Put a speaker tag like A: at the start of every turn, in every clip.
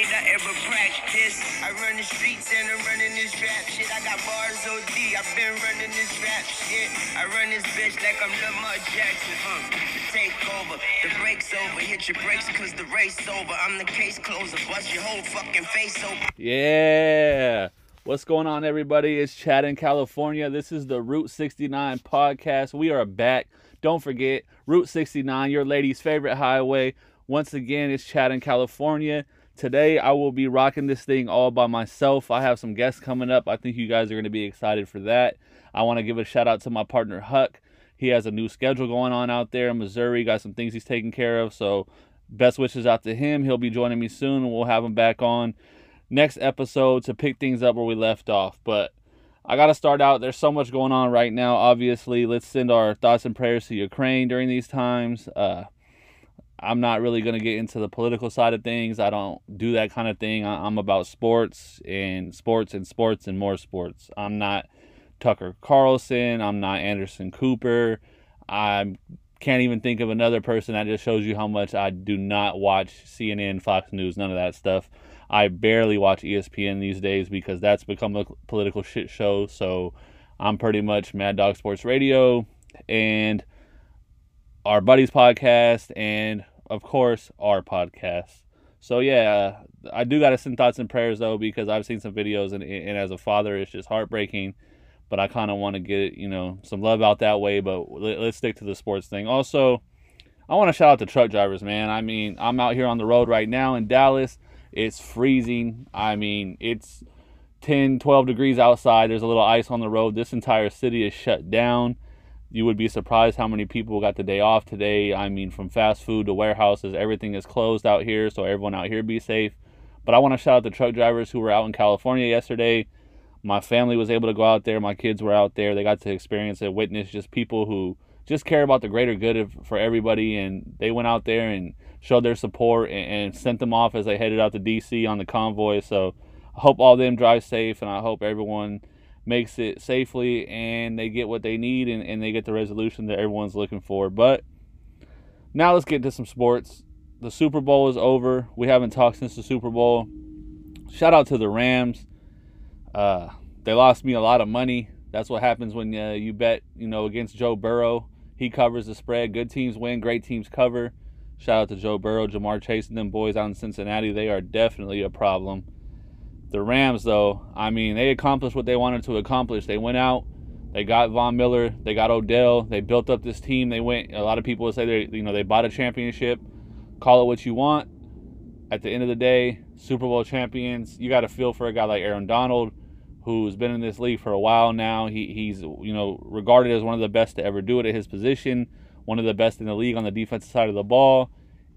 A: night I ever practice. I run the streets and I'm running this rap shit. I got bars OD, I've been running this rap shit. I run this bitch like I'm Lamar Jackson. Uh, the take over, the break's over. Hit your brakes cause the race over. I'm the case closer, bust your whole fucking face open.
B: Yeah. What's going on, everybody? It's Chad in California. This is the Route 69 podcast. We are back. Don't forget, Route 69, your lady's favorite highway. Once again, it's Chad in California. Today, I will be rocking this thing all by myself. I have some guests coming up. I think you guys are going to be excited for that. I want to give a shout out to my partner, Huck. He has a new schedule going on out there in Missouri, got some things he's taking care of. So, best wishes out to him. He'll be joining me soon, and we'll have him back on next episode to pick things up where we left off. But I got to start out. There's so much going on right now. Obviously, let's send our thoughts and prayers to Ukraine during these times. Uh, I'm not really going to get into the political side of things. I don't do that kind of thing. I'm about sports and sports and sports and more sports. I'm not Tucker Carlson. I'm not Anderson Cooper. I can't even think of another person. That just shows you how much I do not watch CNN, Fox News, none of that stuff. I barely watch ESPN these days because that's become a political shit show. So I'm pretty much Mad Dog Sports Radio and our buddies podcast and of course our podcast. So yeah, I do got to send thoughts and prayers though because I've seen some videos and, and as a father it's just heartbreaking. But I kind of want to get you know some love out that way. But let, let's stick to the sports thing. Also, I want to shout out the truck drivers, man. I mean, I'm out here on the road right now in Dallas. It's freezing. I mean, it's 10, 12 degrees outside. There's a little ice on the road. This entire city is shut down. You would be surprised how many people got the day off today. I mean, from fast food to warehouses, everything is closed out here. So everyone out here be safe. But I want to shout out the truck drivers who were out in California yesterday. My family was able to go out there. My kids were out there. They got to experience it, witness just people who just care about the greater good of, for everybody. And they went out there and showed their support and, and sent them off as they headed out to DC on the convoy. So I hope all them drive safe, and I hope everyone makes it safely and they get what they need and, and they get the resolution that everyone's looking for. But now let's get to some sports. The Super Bowl is over. We haven't talked since the Super Bowl. Shout out to the Rams. Uh, they lost me a lot of money. That's what happens when uh, you bet, you know, against Joe Burrow. He covers the spread. Good teams win. Great teams cover. Shout out to Joe Burrow, Ja'Marr Chase, and them boys out in Cincinnati. They are definitely a problem. The Rams, though, I mean, they accomplished what they wanted to accomplish. They went out, they got Von Miller, they got Odell, they built up this team. They went. A lot of people would say they, you know, they bought a championship. Call it what you want. At the end of the day, Super Bowl champions. You got to feel for a guy like Aaron Donald, who's been in this league for a while now. He, he's, you know, regarded as one of the best to ever do it at his position one of the best in the league on the defensive side of the ball.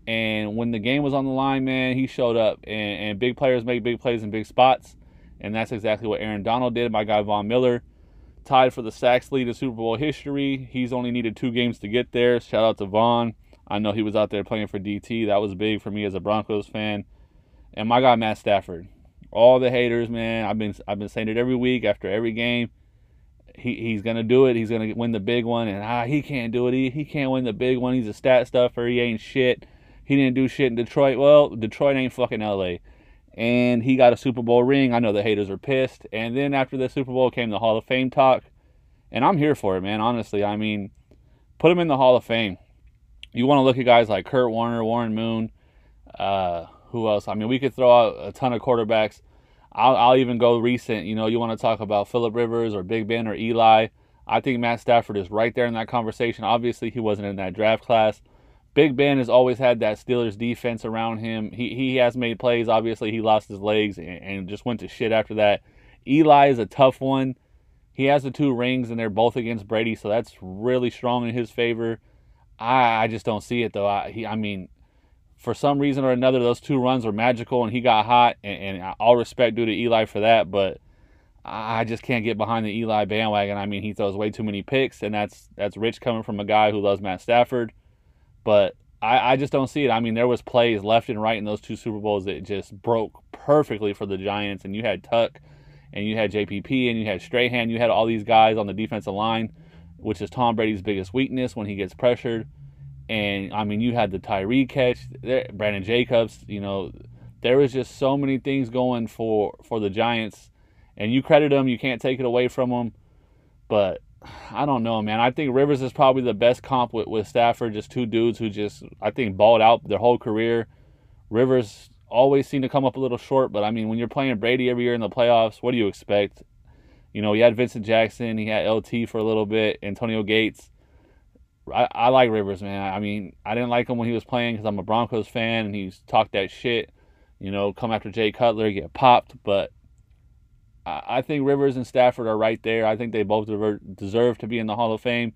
B: And when the game was on the line, man, he showed up. And, and big players make big plays in big spots. And that's exactly what Aaron Donald did. My guy Von Miller tied for the sacks lead in Super Bowl history. He's only needed two games to get there. Shout out to Von. I know he was out there playing for DT. That was big for me as a Broncos fan. And my guy Matt Stafford. All the haters, man. I've been I've been saying it every week after every game he, he's gonna do it. He's gonna win the big one, and ah, he can't do it. He, he can't win the big one. He's a stat stuffer. He ain't shit. He didn't do shit in Detroit. Well, Detroit ain't fucking L.A. And he got a Super Bowl ring. I know the haters are pissed. And then after the Super Bowl came the Hall of Fame talk, and I'm here for it, man. Honestly, I mean, put him in the Hall of Fame. You want to look at guys like Kurt Warner, Warren Moon, uh, who else? I mean, we could throw out a ton of quarterbacks I'll, I'll even go recent. You know, you want to talk about Philip Rivers or Big Ben or Eli. I think Matt Stafford is right there in that conversation. Obviously, he wasn't in that draft class. Big Ben has always had that Steelers defense around him. He he has made plays. Obviously, he lost his legs and, and just went to shit after that. Eli is a tough one. He has the two rings, and they're both against Brady, so that's really strong in his favor. I I just don't see it though. I he I mean for some reason or another, those two runs were magical, and he got hot. And, and all respect due to Eli for that, but I just can't get behind the Eli bandwagon. I mean, he throws way too many picks, and that's that's rich coming from a guy who loves Matt Stafford. But I, I just don't see it. I mean, there was plays left and right in those two Super Bowls that just broke perfectly for the Giants, and you had Tuck, and you had JPP, and you had Strahan, you had all these guys on the defensive line, which is Tom Brady's biggest weakness when he gets pressured. And I mean, you had the Tyree catch, there, Brandon Jacobs. You know, there was just so many things going for for the Giants, and you credit them. You can't take it away from them, but I don't know, man. I think Rivers is probably the best comp with, with Stafford. Just two dudes who just I think balled out their whole career. Rivers always seemed to come up a little short, but I mean, when you're playing Brady every year in the playoffs, what do you expect? You know, he had Vincent Jackson, he had LT for a little bit, Antonio Gates. I, I like Rivers, man. I mean, I didn't like him when he was playing because I'm a Broncos fan and he's talked that shit. You know, come after Jay Cutler, get popped. But I, think Rivers and Stafford are right there. I think they both deserve to be in the Hall of Fame.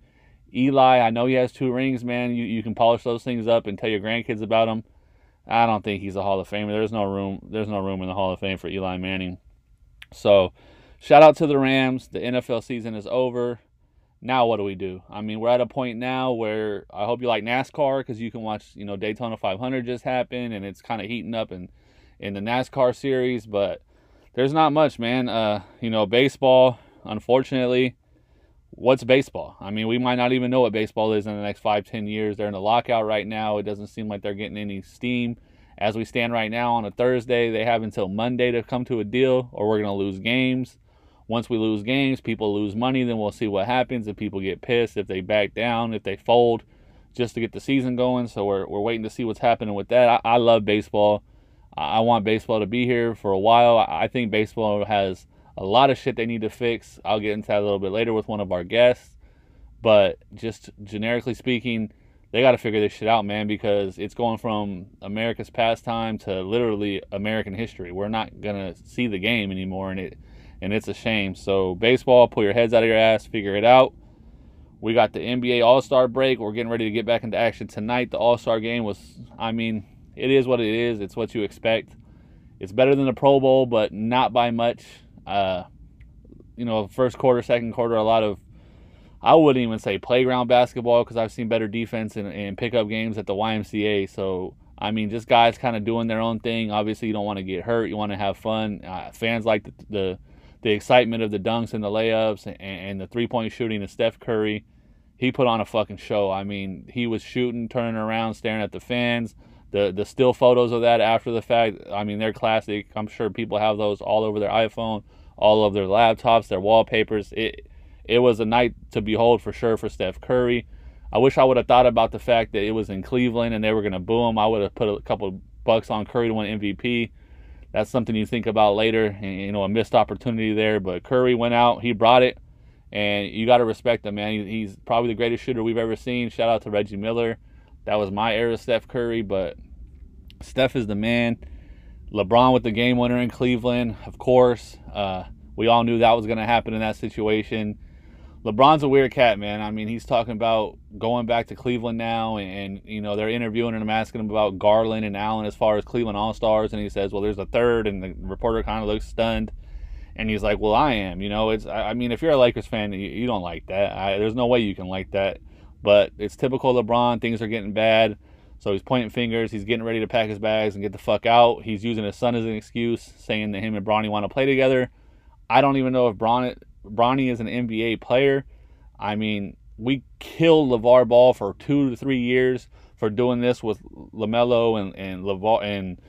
B: Eli, I know he has two rings, man. You, you can polish those things up and tell your grandkids about him. I don't think he's a Hall of Famer. There's no room. There's no room in the Hall of Fame for Eli Manning. So, shout out to the Rams. The NFL season is over now what do we do? I mean, we're at a point now where I hope you like NASCAR because you can watch, you know, Daytona 500 just happened and it's kind of heating up in in the NASCAR series, but there's not much, man. Uh, you know, baseball, unfortunately, what's baseball? I mean, we might not even know what baseball is in the next five, ten years. They're in a lockout right now. It doesn't seem like they're getting any steam. As we stand right now on a Thursday, they have until Monday to come to a deal, or we're going to lose games once we lose games, people lose money, then we'll see what happens. If people get pissed, if they back down, if they fold just to get the season going. So we're, we're waiting to see what's happening with that. I, I love baseball. I want baseball to be here for a while. I think baseball has a lot of shit they need to fix. I'll get into that a little bit later with one of our guests. But just generically speaking, they got to figure this shit out, man, because it's going from America's pastime to literally American history. We're not to see the game anymore. And it and it's a shame. So, baseball, pull your heads out of your ass, figure it out. We got the NBA All Star break. We're getting ready to get back into action tonight. The All Star game was, I mean, it is what it is. It's what you expect. It's better than the Pro Bowl, but not by much. Uh, you know, first quarter, second quarter, a lot of, I wouldn't even say playground basketball because I've seen better defense and, and pickup games at the YMCA. So, I mean, just guys kind of doing their own thing. Obviously, you don't want to get hurt. You want to have fun. Uh, fans like the, the the excitement of the dunks and the layups and, and the three point shooting of Steph Curry. He put on a fucking show. I mean, he was shooting, turning around, staring at the fans. The the still photos of that after the fact, I mean, they're classic. I'm sure people have those all over their iPhone, all over their laptops, their wallpapers. It it was a night to behold for sure for Steph Curry. I wish I would have thought about the fact that it was in Cleveland and they were going to boo him. I would have put a couple bucks on Curry to win MVP that's something you think about later. And, you know, a missed opportunity there. But Curry went out, he brought it, and you got to respect him, man. He's probably the greatest shooter we've ever seen. Shout out to Reggie Miller. That was my era, Steph Curry. But Steph is the man. LeBron with the game winner in Cleveland, of course. Uh, we all knew that was going to happen in that situation. LeBron's a weird cat, man. I mean, he's talking about going back to Cleveland now, and, and you know they're interviewing him, asking him about Garland and Allen as far as Cleveland All Stars, and he says, "Well, there's a third, and the reporter kind of looks stunned, and he's like, "Well, I am." You know, it's I, mean, if you're a Lakers fan, you, you don't like that. I, there's no way you can like that, but it's typical LeBron. Things are getting bad, so he's pointing fingers. He's getting ready to pack his bags and get the fuck out. He's using his son as an excuse, saying that him and Bronny want to play together. I don't even know if Bron Bronny is an NBA player. I mean, we killed LeVar Ball for two to three years for doing this with LaMelo and, and LeVar and.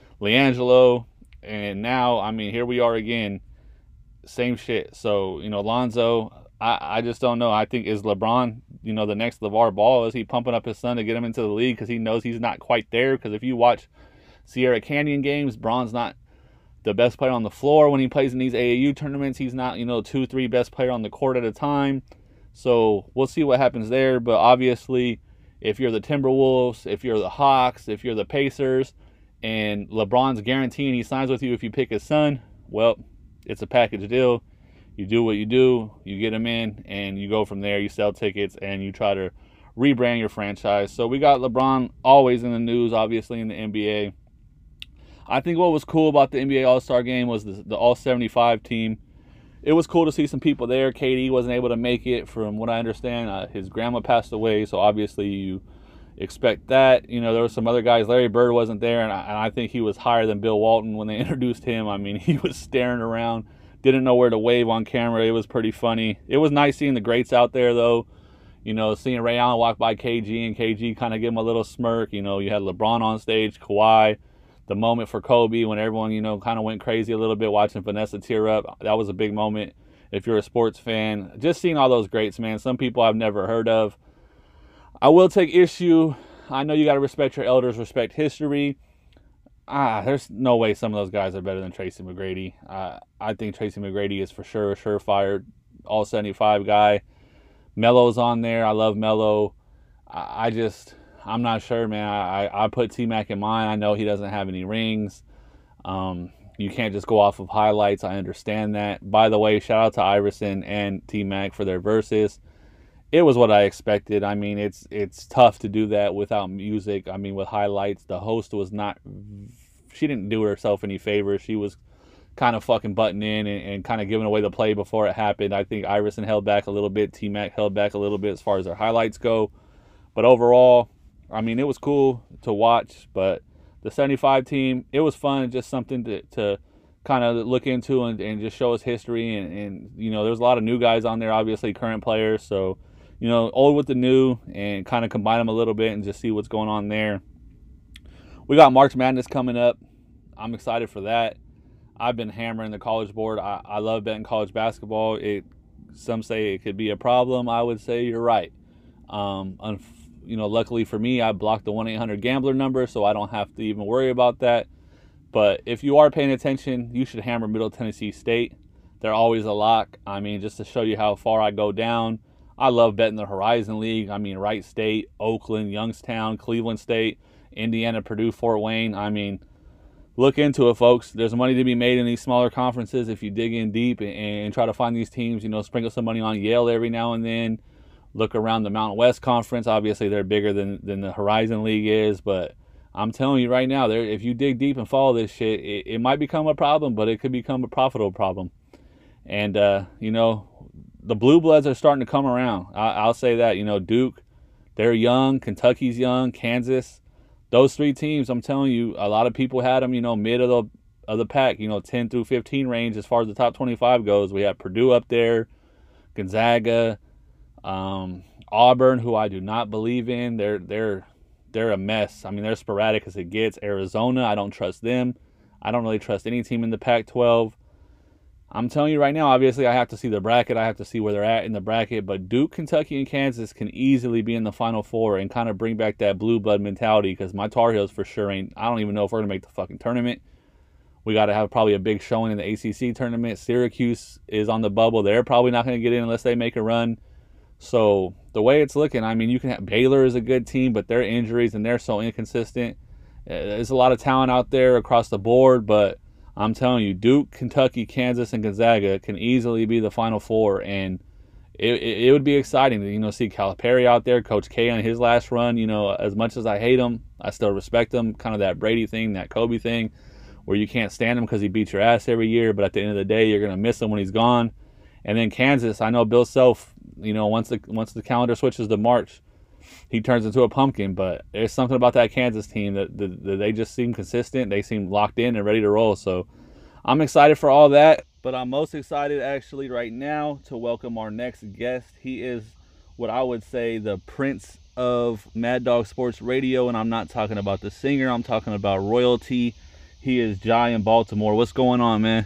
B: And now, I mean, here we are again. Same shit. So, you know, Lonzo, I, I just don't know. I think is LeBron, you know, the next LeVar Ball? Is he pumping up his son to get him into the league because he knows he's not quite there? Because if you watch Sierra Canyon games, Bron's not the best player on the floor when he plays in these AAU tournaments. He's not, you know, two, three best player on the court at a time. So we'll see what happens there. But obviously, if you're the Timberwolves, if you're the Hawks, if you're the Pacers, and LeBron's guaranteeing he signs with you if you pick his son, well, it's a package deal. You do what you do, you get him in, and you go from there. You sell tickets and you try to rebrand your franchise. So we got LeBron always in the news, obviously, in the NBA. I think what was cool about the NBA All Star game was the, the All 75 team. It was cool to see some people there. KD wasn't able to make it, from what I understand. Uh, his grandma passed away, so obviously you expect that. You know, there were some other guys. Larry Bird wasn't there, and I, and I think he was higher than Bill Walton when they introduced him. I mean, he was staring around, didn't know where to wave on camera. It was pretty funny. It was nice seeing the greats out there, though. You know, seeing Ray Allen walk by KG and KG kind of give him a little smirk. You know, you had LeBron on stage, Kawhi the moment for Kobe when everyone, you know, kind of went crazy a little bit watching Vanessa tear up. That was a big moment if you're a sports fan. Just seeing all those greats, man. Some people I've never heard of. I will take issue. I know you got to respect your elders, respect history. Ah, there's no way some of those guys are better than Tracy McGrady. Uh, I think Tracy McGrady is for sure a surefire all 75 guy. Melo's on there. I love Melo. I, I just, I'm not sure, man. I, I put T Mac in mine. I know he doesn't have any rings. Um, you can't just go off of highlights. I understand that. By the way, shout out to Iverson and T Mac for their verses. It was what I expected. I mean, it's it's tough to do that without music. I mean, with highlights, the host was not. She didn't do herself any favors. She was kind of fucking butting in and, and kind of giving away the play before it happened. I think Iverson held back a little bit. T Mac held back a little bit as far as their highlights go. But overall, I mean, it was cool to watch. But the 75 team, it was fun, just something to, to kind of look into and, and just show us history. And, and, you know, there's a lot of new guys on there, obviously, current players. So, you know, old with the new and kind of combine them a little bit and just see what's going on there. We got March Madness coming up. I'm excited for that. I've been hammering the college board. I, I love betting college basketball. It some say it could be a problem. I would say you're right. Um, you know, luckily for me, I blocked the 1 800 gambler number, so I don't have to even worry about that. But if you are paying attention, you should hammer Middle Tennessee State. They're always a lock. I mean, just to show you how far I go down, I love betting the Horizon League. I mean, Wright State, Oakland, Youngstown, Cleveland State, Indiana, Purdue, Fort Wayne. I mean, look into it, folks. There's money to be made in these smaller conferences if you dig in deep and, and try to find these teams. You know, sprinkle some money on Yale every now and then look around the Mountain West Conference. Obviously, they're bigger than than the Horizon League is, but I'm telling you right now, there if you dig deep and follow this shit, it, it might become a problem, but it could become a profitable problem. And uh, you know, the blue bloods are starting to come around. I, will say that. You know, Duke, they're young. Kentucky's young. Kansas, those three teams. I'm telling you, a lot of people had them. You know, mid of the of the pack. You know, 10 through 15 range as far as the top 25 goes. We have Purdue up there, Gonzaga. Um, Auburn, who I do not believe in, they're they're they're a mess. I mean, they're sporadic as it gets. Arizona, I don't trust them. I don't really trust any team in the Pac-12. I'm telling you right now, obviously, I have to see the bracket. I have to see where they're at in the bracket. But Duke, Kentucky, and Kansas can easily be in the Final Four and kind of bring back that blue blood mentality because my Tar Heels for sure ain't. I don't even know if we're going to make the fucking tournament. We got to have probably a big showing in the ACC tournament. Syracuse is on the bubble. They're probably not going to get in unless they make a run. So the way it's looking, I mean, you can have Baylor is a good team, but their injuries and they're so inconsistent. Uh, there's a lot of talent out there across the board, but I'm telling you, Duke, Kentucky, Kansas, and Gonzaga can easily be the Final Four, and it, it, would be exciting to you know see Calipari out there, Coach K on his last run. You know, as much as I hate him, I still respect him. Kind of that Brady thing, that Kobe thing, where you can't stand him because he beats your ass every year, but at the end of the day, you're gonna miss him when he's gone. And then Kansas, I know Bill Self you know, once the once the calendar switches to March, he turns into a pumpkin. But there's something about that Kansas team that, that, that they just seem consistent. They seem locked in and ready to roll. So I'm excited for all that. But I'm most excited actually right now to welcome our next guest. He is what I would say the prince of Mad Dog Sports Radio, and I'm not talking about the singer. I'm talking about royalty. He is Jai in Baltimore. What's going on, man?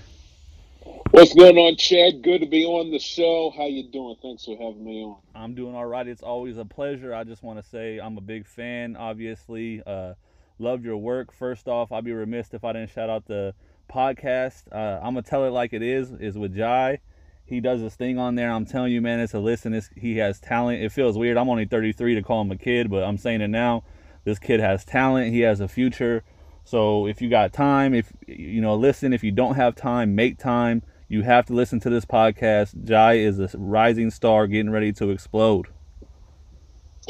C: What's going on, Chad? Good to be on the show. How you doing? Thanks for having me on.
B: I'm doing all right. It's always a pleasure. I just want to say I'm a big fan. Obviously, uh, love your work. First off, I'd be remiss if I didn't shout out the podcast. Uh, I'm gonna tell it like it is. Is with Jai. He does his thing on there. I'm telling you, man, it's a listen. It's, he has talent. It feels weird. I'm only 33 to call him a kid, but I'm saying it now. This kid has talent. He has a future. So if you got time, if you know, listen. If you don't have time, make time you have to listen to this podcast. Jai is a rising star getting ready to explode.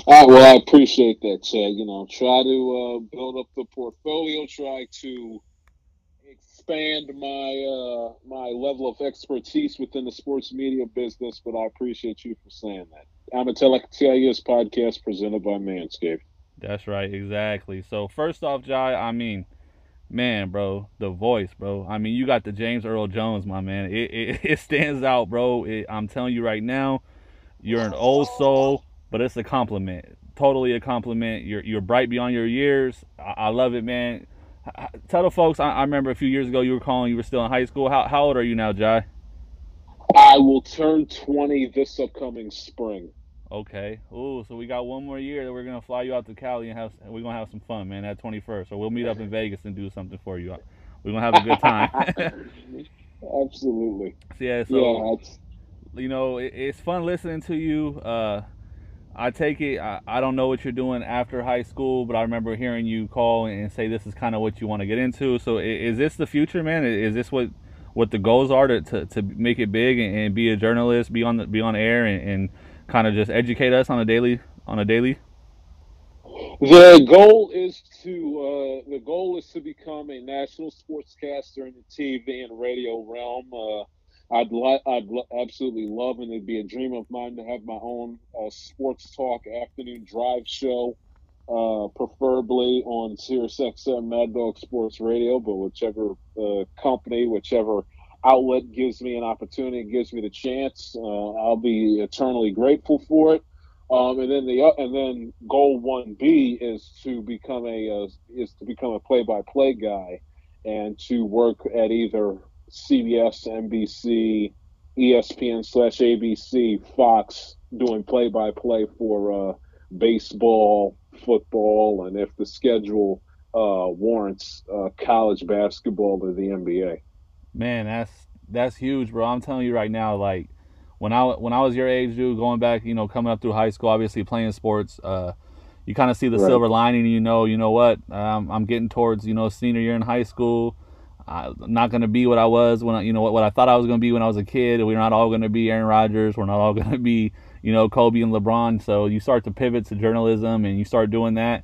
C: All right, well, I appreciate that, Chad. You know, try to uh, build up the portfolio, try to expand my uh, my level of expertise within the sports media business, but I appreciate you for saying that. I'm a Telekias podcast presented by Manscaped.
B: That's right, exactly. So first off, Jai, I mean, man, bro, the voice, bro. I mean, you got the James Earl Jones, my man. It it, it stands out, bro. It, I'm telling you right now, you're an old soul, but it's a compliment. Totally a compliment. You're you're bright beyond your years. I, I love it, man. tell the folks. I, I, remember a few years ago you were calling. You were still in high school. How how old are you now, Jai?
C: I will turn 20 this upcoming spring.
B: Okay. Oh, so we got one more year that we're gonna fly you out to Cali and have we're gonna have some fun, man. At 21st, so we'll meet up in Vegas and do something for you. We're gonna have a good time.
C: Absolutely.
B: So, Yeah. So yeah, you know, it, it's fun listening to you. Uh, I take it. I, I don't know what you're doing after high school, but I remember hearing you call and say this is kind of what you want to get into. So is, is this the future, man? Is this what what the goals are to, to, to make it big and, and, be a journalist, be on the, be on air, and, and kind of just educate us on a daily on a daily?
C: The goal is to uh, the goal is to become a national sportscaster in the TV and radio realm. Uh, I'd li- I'd lo- absolutely love, and it'd be a dream of mine to have my own uh, sports talk afternoon drive show, uh, preferably on Sirius XM Mad Dog Sports Radio. But whichever uh, company, whichever outlet gives me an opportunity, gives me the chance, uh, I'll be eternally grateful for it. Um, and then the and then goal one B is to become a uh, is to become a play by play guy, and to work at either CBS, NBC, ESPN slash ABC, Fox doing play by play for uh, baseball, football, and if the schedule uh, warrants, uh, college basketball or the NBA.
B: Man, that's that's huge, bro. I'm telling you right now, like when I when I was your age, dude, going back, you know, coming up through high school, obviously playing sports, uh, you kind of see the right. silver lining. You know, you know what? Um, I'm getting towards you know senior year in high school. I'm not going to be what I was when I, you know, what, what I thought I was going to be when I was a kid. We're not all going to be Aaron Rodgers. We're not all going to be, you know, Kobe and LeBron. So you start to pivot to journalism and you start doing that.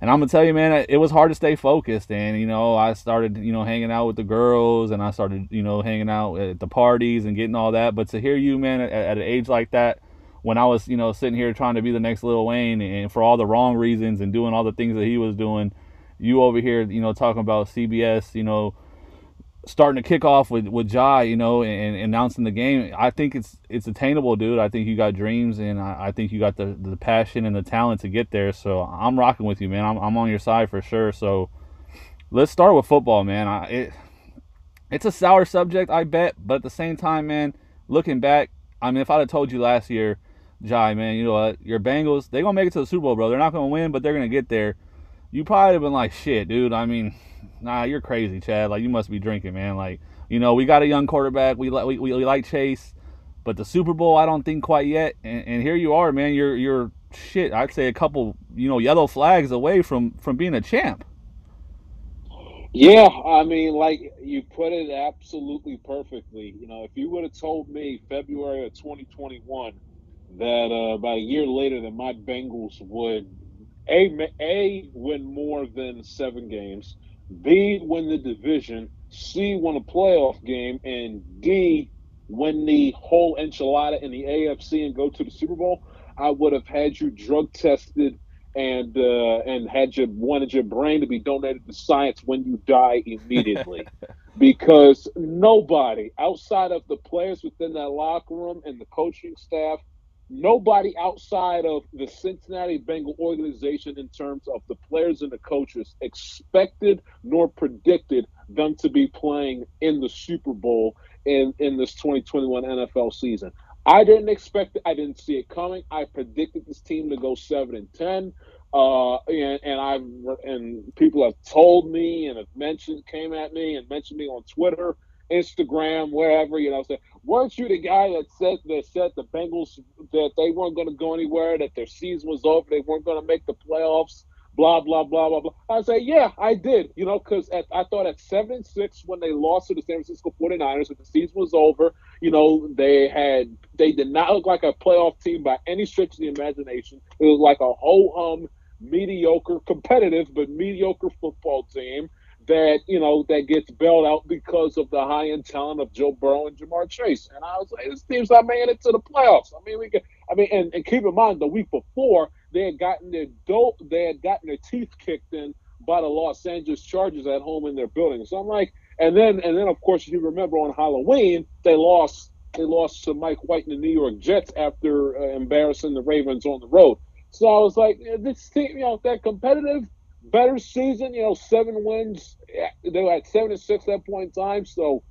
B: And I'm to tell you, man, it was hard to stay focused. And, you know, I started, you know, hanging out with the girls and I started, you know, hanging out at the parties and getting all that. But to hear you, man, at, at an age like that, when I was, you know, sitting here trying to be the next Lil Wayne and for all the wrong reasons and doing all the things that he was doing, you over here, you know, talking about CBS, you know, starting to kick off with with Jai, you know, and, and, announcing the game. I think it's it's attainable, dude. I think you got dreams, and I, I, think you got the the passion and the talent to get there. So I'm rocking with you, man. I'm I'm on your side for sure. So let's start with football, man. I, it it's a sour subject, I bet, but at the same time, man, looking back, I mean, if I'd have told you last year, Jai, man, you know what, your Bengals, they're gonna make it to the Super Bowl, bro. They're not gonna win, but they're gonna get there. You probably have been like, shit, dude. I mean nah, you're crazy, Chad. Like you must be drinking, man. Like you know, we got a young quarterback. We like we, we, like Chase, but the Super Bowl, I don't think quite yet. And, and here you are, man. You're you're shit. I'd say a couple, you know, yellow flags away from from being a champ.
C: Yeah, I mean, like you put it absolutely perfectly. You know, if you would have told me February of 2021 that uh, about a year later that my Bengals would a a win more than seven games, B, win the division, C, win a playoff game, and D, win the whole enchilada in the AFC and go to the Super Bowl, I would have had you drug tested and uh, and had you wanted your brain to be donated to science when you die immediately, because nobody outside of the players within that locker room and the coaching staff nobody outside of the Cincinnati Bengal organization in terms of the players and the coaches expected nor predicted them to be playing in the Super Bowl in, in this 2021 NFL season. I didn't expect it. I didn't see it coming. I predicted this team to go seven and ten. Uh, and, and I've and people have told me and have mentioned came at me and mentioned me on Twitter Instagram, wherever, you know, say, weren't you the guy that said that said the Bengals that they weren't going to go anywhere, that their season was over, they weren't going to make the playoffs, blah blah blah blah blah. I say, yeah, I did, you know, because I thought at seven and six when they lost to the San Francisco 49ers, that the season was over, you know, they had they did not look like a playoff team by any stretch of the imagination. It was like a whole um mediocre, competitive but mediocre football team that you know that gets bailed out because of the high end talent of Joe Burrow and Ja'Marr Chase. And I was like, this team's not making it to the playoffs. I mean, we can. I mean, and, and keep in mind the week before they had gotten their dope, they had gotten their teeth kicked in by the Los Angeles Chargers at home in their building. So I'm like, and then and then of course you remember on Halloween they lost they lost to Mike White and the New York Jets after uh, embarrassing the Ravens on the road. So I was like, this team, you know, they're competitive better season. You know, seven wins. They were at seven and six at that point in time. So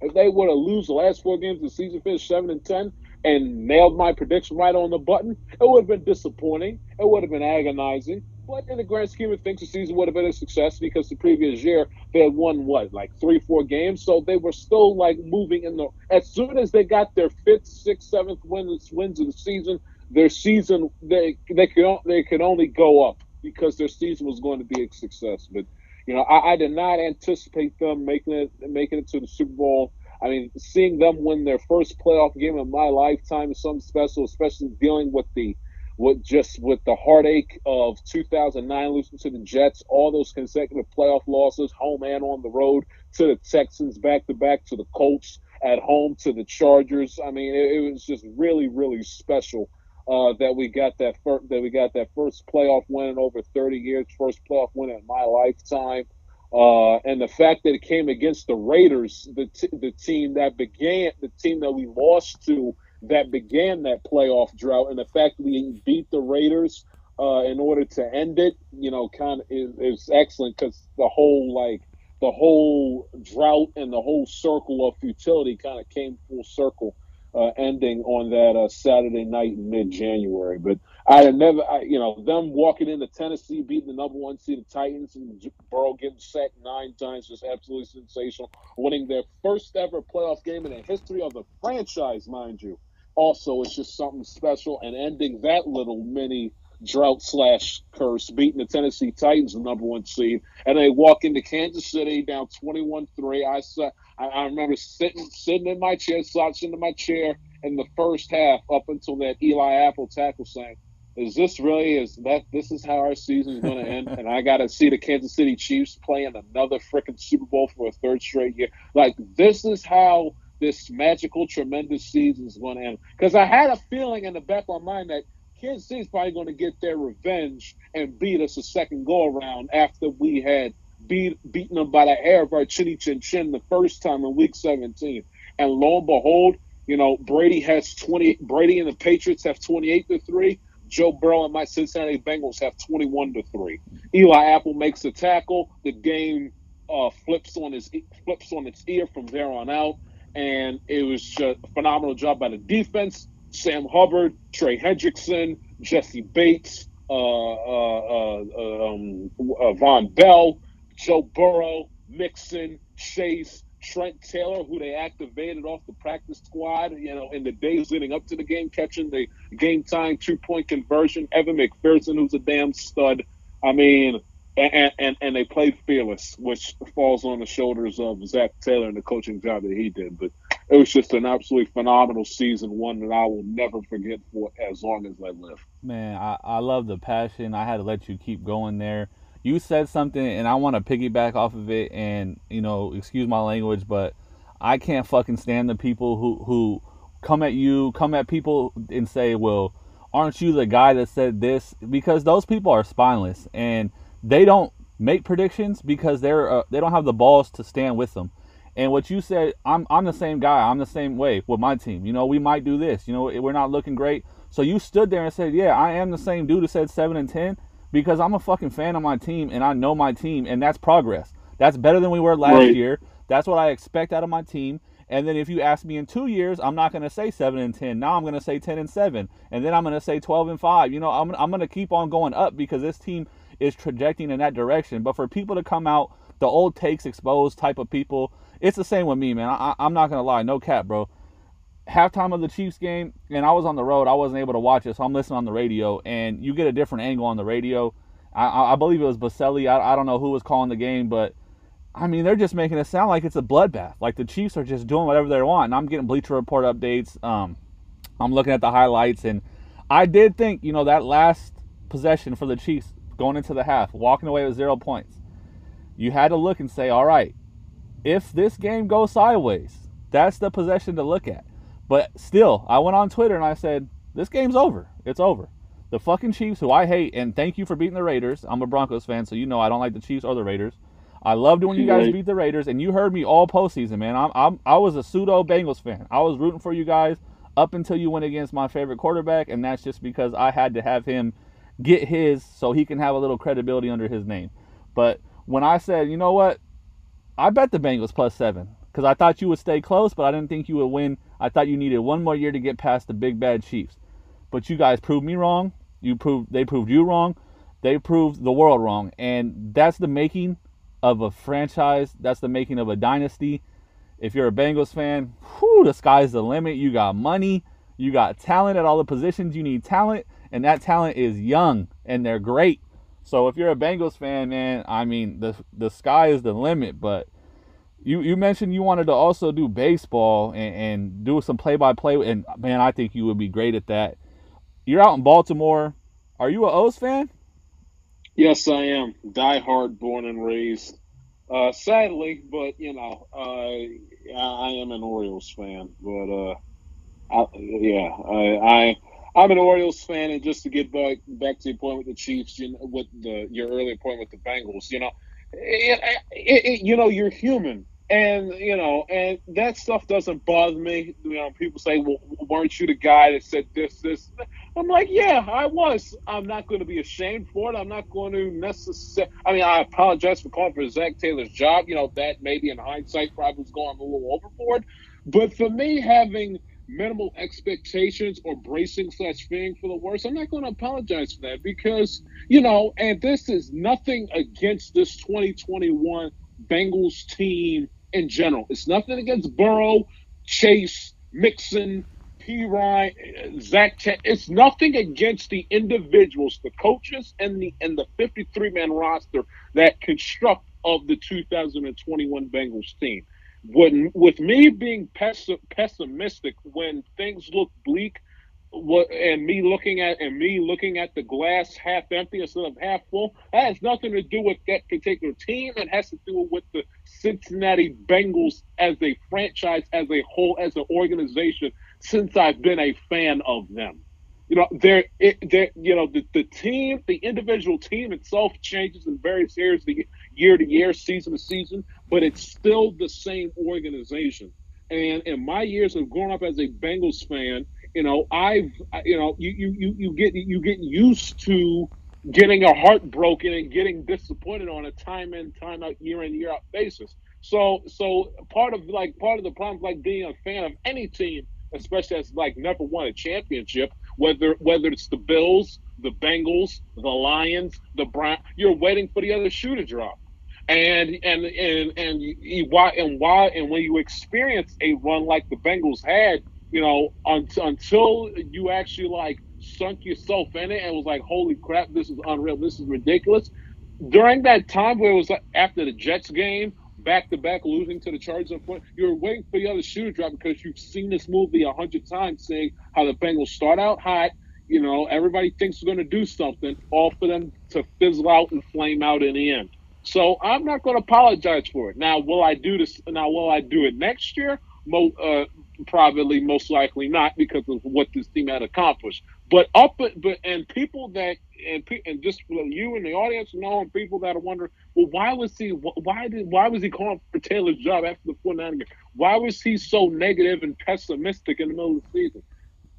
C: if they were to lose the last four games of the season, finish seven and ten, and nailed my prediction right on the button, it would have been disappointing. It would have been agonizing. But in the grand scheme of things, the season would have been a success because the previous year they had won what, like three, four games. So they were still like moving in the. As soon as they got their fifth, sixth, seventh wins wins of the season, their season they they could they could only go up because their season was going to be a success. But you know, I, I did not anticipate them making it making it to the Super Bowl. I mean, seeing them win their first playoff game of my lifetime is something special, especially dealing with the with just with the heartache of 2009 losing to the Jets, all those consecutive playoff losses, home and on the road, to the Texans back to back, to the Colts at home, to the Chargers. I mean, it, it was just really, really special uh, that we got that first that we got that first playoff win in over 30 years, first playoff win in my lifetime. Uh, and the fact that it came against the Raiders, the t- the team that began, the team that we lost to that began that playoff drought, and the fact that we beat the Raiders uh, in order to end it, you know, kind of is, is excellent because the whole like the whole drought and the whole circle of futility kind of came full circle, uh, ending on that uh, Saturday night in mid-January. But I had never, I, you know, them walking into Tennessee, beating the number one seed, the Titans, and Burrow getting sacked nine times was absolutely sensational. Winning their first ever playoff game in the history of the franchise, mind you also it's just something special and ending that little mini drought slash curse, beating the Tennessee Titans, the number one seed, and they walk into Kansas City down 21-3. I saw, I, remember sitting sitting in my chair, slouching in my chair in the first half up until that Eli Apple tackle saying, is this really is that this is how our season is going to end and i got to see the kansas city chiefs playing another freaking super bowl for a third straight year like this is how this magical, tremendous season is going to end. Because I had a feeling in the back of my mind that Kansas City's probably going to get their revenge and beat us a second go around after we had beat beaten them by the hair of our chinny chin chin the first time in Week 17. And lo and behold, you know Brady has 20. Brady and the Patriots have 28 to three. Joe Burrow and my Cincinnati Bengals have 21 to three. Eli Apple makes a tackle. The game uh, flips on his flips on its ear from there on out and it was just a phenomenal job by the defense. Sam Hubbard, Trey Hendrickson, Jessie Bates, uh, uh, uh, um, uh, Vonn Bell, Joe Burrow, Mixon, Chase, Trent Taylor, who they activated off the practice squad, you know, in the days leading up to the game, catching the game time two point conversion. Evan McPherson, who's a damn stud. I mean, and, and, and they played fearless, which falls on the shoulders of Zac Taylor and the coaching job that he did. But it was just an absolutely phenomenal season, one that I will never forget for as long as I live.
B: Man, I, I love the passion. I had to let you keep going there. You said something, and I want to piggyback off of it. And you know, excuse my language, but I can't fucking stand the people who who come at you, come at people, and say, "Well, aren't you the guy that said this?" Because those people are spineless and they don't make predictions because they're uh, they don't have the balls to stand with them. And what you said, I'm I'm the same guy. I'm the same way with my team. You know, we might do this. You know, we're not looking great. So you stood there and said, "Yeah, I am the same dude who said seven and ten because I'm a fucking fan of my team and I know my team, and that's progress. That's better than we were last right. year. That's what I expect out of my team. And then if you ask me in two years, I'm not going to say seven and ten. Now I'm going to say ten and seven, and then I'm going to say twelve and five. You know, I'm I'm going to keep on going up because this team is trajecting in that direction. But for people to come out, the old takes exposed type of people, it's the same with me, man. I, am not gonna lie, no cap, bro. Halftime of the Chiefs game, and I was on the road. I wasn't able to watch it, so I'm listening on the radio, and you get a different angle on the radio. I, I believe it was Boselli. I, I don't know who was calling the game, but I mean, they're just making it sound like it's a bloodbath. Like the Chiefs are just doing whatever they want. And I'm getting Bleacher Report updates. Um, I'm looking at the highlights, and I did think, you know, that last possession for the Chiefs going into the half, walking away with zero points. You had to look and say, all right, if this game goes sideways, that's the possession to look at. But still, I went on Twitter and I said, this game's over. It's over. The fucking Chiefs, who I hate, and thank you for beating the Raiders. I'm a Broncos fan, so you know I don't like the Chiefs or the Raiders. I loved when you guys beat the Raiders, and you heard me all postseason, man. I'm, I'm I was a pseudo Bengals fan. I was rooting for you guys up until you went against my favorite quarterback, and that's just because I had to have him get his so he can have a little credibility under his name. But when I said, you know what, I bet the Bengals plus seven because I thought you would stay close, but I didn't think you would win. I thought you needed one more year to get past the big bad Chiefs. But you guys proved me wrong. You proved they proved you wrong. They proved the world wrong, and that's the making of a franchise. That's the making of a dynasty. If you're a Bengals fan, whew, the sky's the limit. You got money, you got talent at all the positions. You need talent, and that talent is young, and they're great. So if you're a Bengals fan, man, I mean the the sky is the limit. But you you mentioned you wanted to also do baseball and, and do some play by play, and man, I think you would be great at that. You're out in Baltimore. Are you a O's fan?
C: Yes, I am. Die hard, born and raised. Uh, sadly, but you know, uh, I am an Orioles fan. But uh, I, yeah, I, I I'm an Orioles fan, and just to get back back to your point with the Chiefs, you know, with the your earlier point with the Bengals, you know, it, it, it, you know, you're human, and you know, and that stuff doesn't bother me. You know, people say, "Well, weren't you the guy that said this, this?" I'm like, "Yeah, I was. I'm not going to be ashamed for it. I'm not going to necessarily. I mean, I apologize for calling for Zac Taylor's job. You know, that maybe in hindsight probably was going a little overboard, but for me, having minimal expectations or bracing slash fearing for the worst, I'm not going to apologize for that because, you know, and this is nothing against this 2021 Bengals team in general. It's nothing against Burrow, Chase, Mixon, P. Ryan, Zac. Ch- it's nothing against the individuals, the coaches, and the and the 53 man roster that construct of the 2021 Bengals team with me being pessimistic when things look bleak what and me looking at and me looking at the glass half empty instead of half full that has nothing to do with that particular team. It has to do with the cincinnati bengals as a franchise as a whole as an organization since i've been a fan of them. You know they're you know the, the team the individual team itself changes in various areas the year to year season to season but it's still the same organization and in my years of growing up as a bengals fan you know i've you know you you you, you get you get used to getting a heart broken and getting disappointed on a time in time out year in year out basis so so part of like part of the problem like being a fan of any team especially as like never won a championship whether whether it's the Bills, the Bengals, the Lions, the Brown, you're waiting for the other shoe to drop. And and and and you, why and why and when you experience a run like the Bengals had, you know, until, until you actually like sunk yourself in it and was like, holy crap, this is unreal, this is ridiculous. During that time where it was like after the Jets game back to back losing to the Chargers. You're waiting for the other shoe to drop because you've seen this movie a hundred times, seeing how the Bengals start out hot. You know, everybody thinks they're going to do something, all for them to fizzle out and flame out in the end. So I'm not going to apologize for it. Now, will I do this? Now, will I do it next year? Mo, uh, probably, most likely not, because of what this team had accomplished. But up, but and people that and and just you and the audience know, and people that are wondering, well, why was he? Why did? Why was he calling for Taylor's job after the 49 game? Why was he so negative and pessimistic in the middle of the season?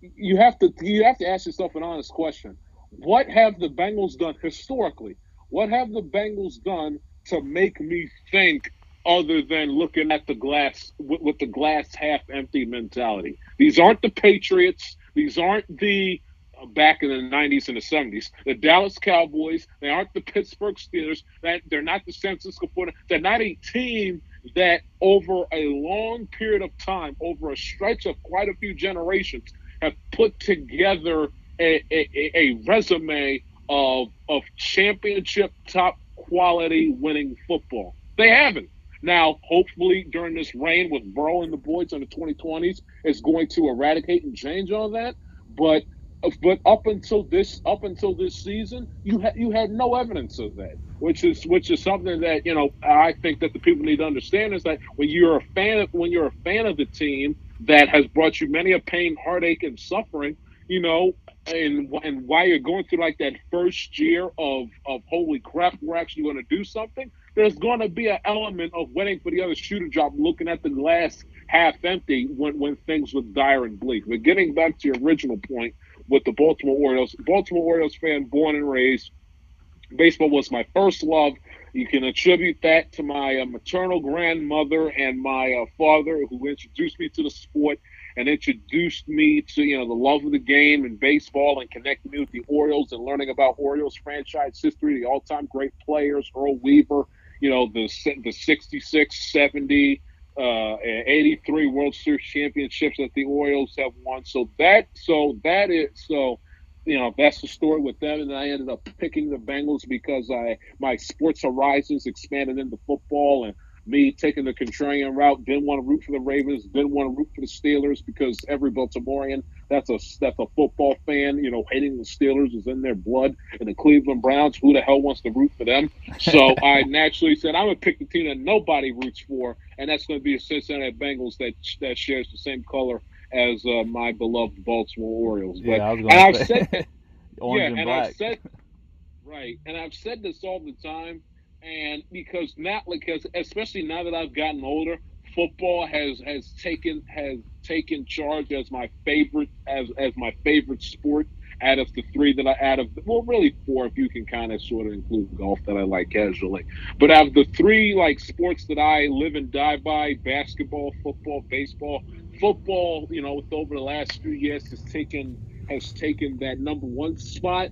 C: You have to you have to ask yourself an honest question. What have the Bengals done historically? What have the Bengals done to make me think other than looking at the glass with, with the glass half empty mentality? These aren't the Patriots. These aren't the uh, back in the 90s and the 70s. The Dallas Cowboys, they aren't the Pittsburgh Steelers. That they're not the San Francisco 49ers. They're not a team that over a long period of time, over a stretch of quite a few generations, have put together a, a, a resume of of championship top quality winning football. They haven't. Now, hopefully, during this reign with Burrow and the boys in the 2020s, is going to eradicate and change all that. But but up until this up until this season, you had you had no evidence of that, which is which is something that you know I think that the people need to understand is that when you're a fan of when you're a fan of the team that has brought you many a pain, heartache, and suffering, you know, and and why you're going through like that first year of of holy crap, we're actually going to do something. There's going to be an element of waiting for the other shoe to drop, looking at the glass half empty when when things look dire and bleak. But getting back to your original point with the Baltimore Orioles. Baltimore Orioles fan, born and raised. Baseball was my first love. You can attribute that to my uh, maternal grandmother and my uh, father, who introduced me to the sport and introduced me to you know the love of the game and baseball and connected me with the Orioles and learning about Orioles franchise history, the all-time great players, Earl Weaver, you know the the 66, 70, uh, and 83 World Series championships that the Orioles have won. So that so that is so you know that's the story with them and i ended up picking the bengals because i my sports horizons expanded into football and me taking the contrarian route, didn't want to root for the Ravens, didn't want to root for the Steelers because every Baltimorean that's a that's a football fan, you know, hating the Steelers is in their blood. And the Cleveland Browns, who the hell wants to root for them? So I naturally said I'm gonna pick the team that nobody roots for, and that's going to be the Cincinnati Bengals that that shares the same color as uh, my beloved Baltimore Orioles.
B: Yeah,
C: but,
B: I was
C: and
B: going
C: I've said
B: say orange
C: yeah,
B: and
C: and. I've said right, and I've said this all the time, and because now, because especially now that I've gotten older, football has has taken has taken charge as my favorite as as my favorite sport out of the three that I out of well really four if you can kind of sort of include golf that I like casually. But out of the three like sports that I live and die by, basketball, football, baseball, football, you know, with over the last few years has taken has taken that number one spot.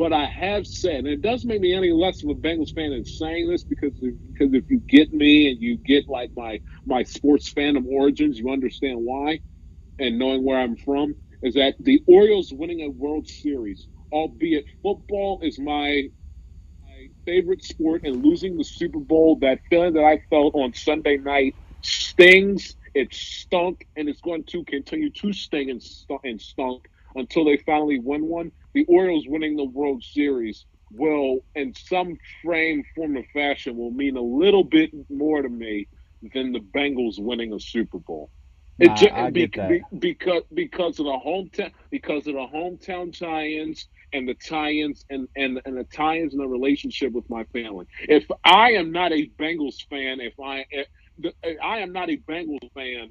C: But I have said, and it doesn't make me any less of a Bengals fan in saying this because if, because if you get me and you get like my my sports fandom origins, you understand why, and knowing where I'm from, is that the Orioles winning a World Series, albeit football is my my favorite sport, and losing the Super Bowl, that feeling that I felt on Sunday night stings. It stunk, and it's going to continue to sting and, stu- and stunk until they finally win one. The Orioles winning the World Series will, in some frame, form, or fashion, will mean a little bit more to me than the Bengals winning a Super Bowl.
B: Nah, I
C: be-
B: get that.
C: be- because because of the hometown because of the hometown tie-ins and the tie-ins and, and and the tie-ins and the relationship with my family. If I am not a Bengals fan, if I if, the, I am not a Bengals fan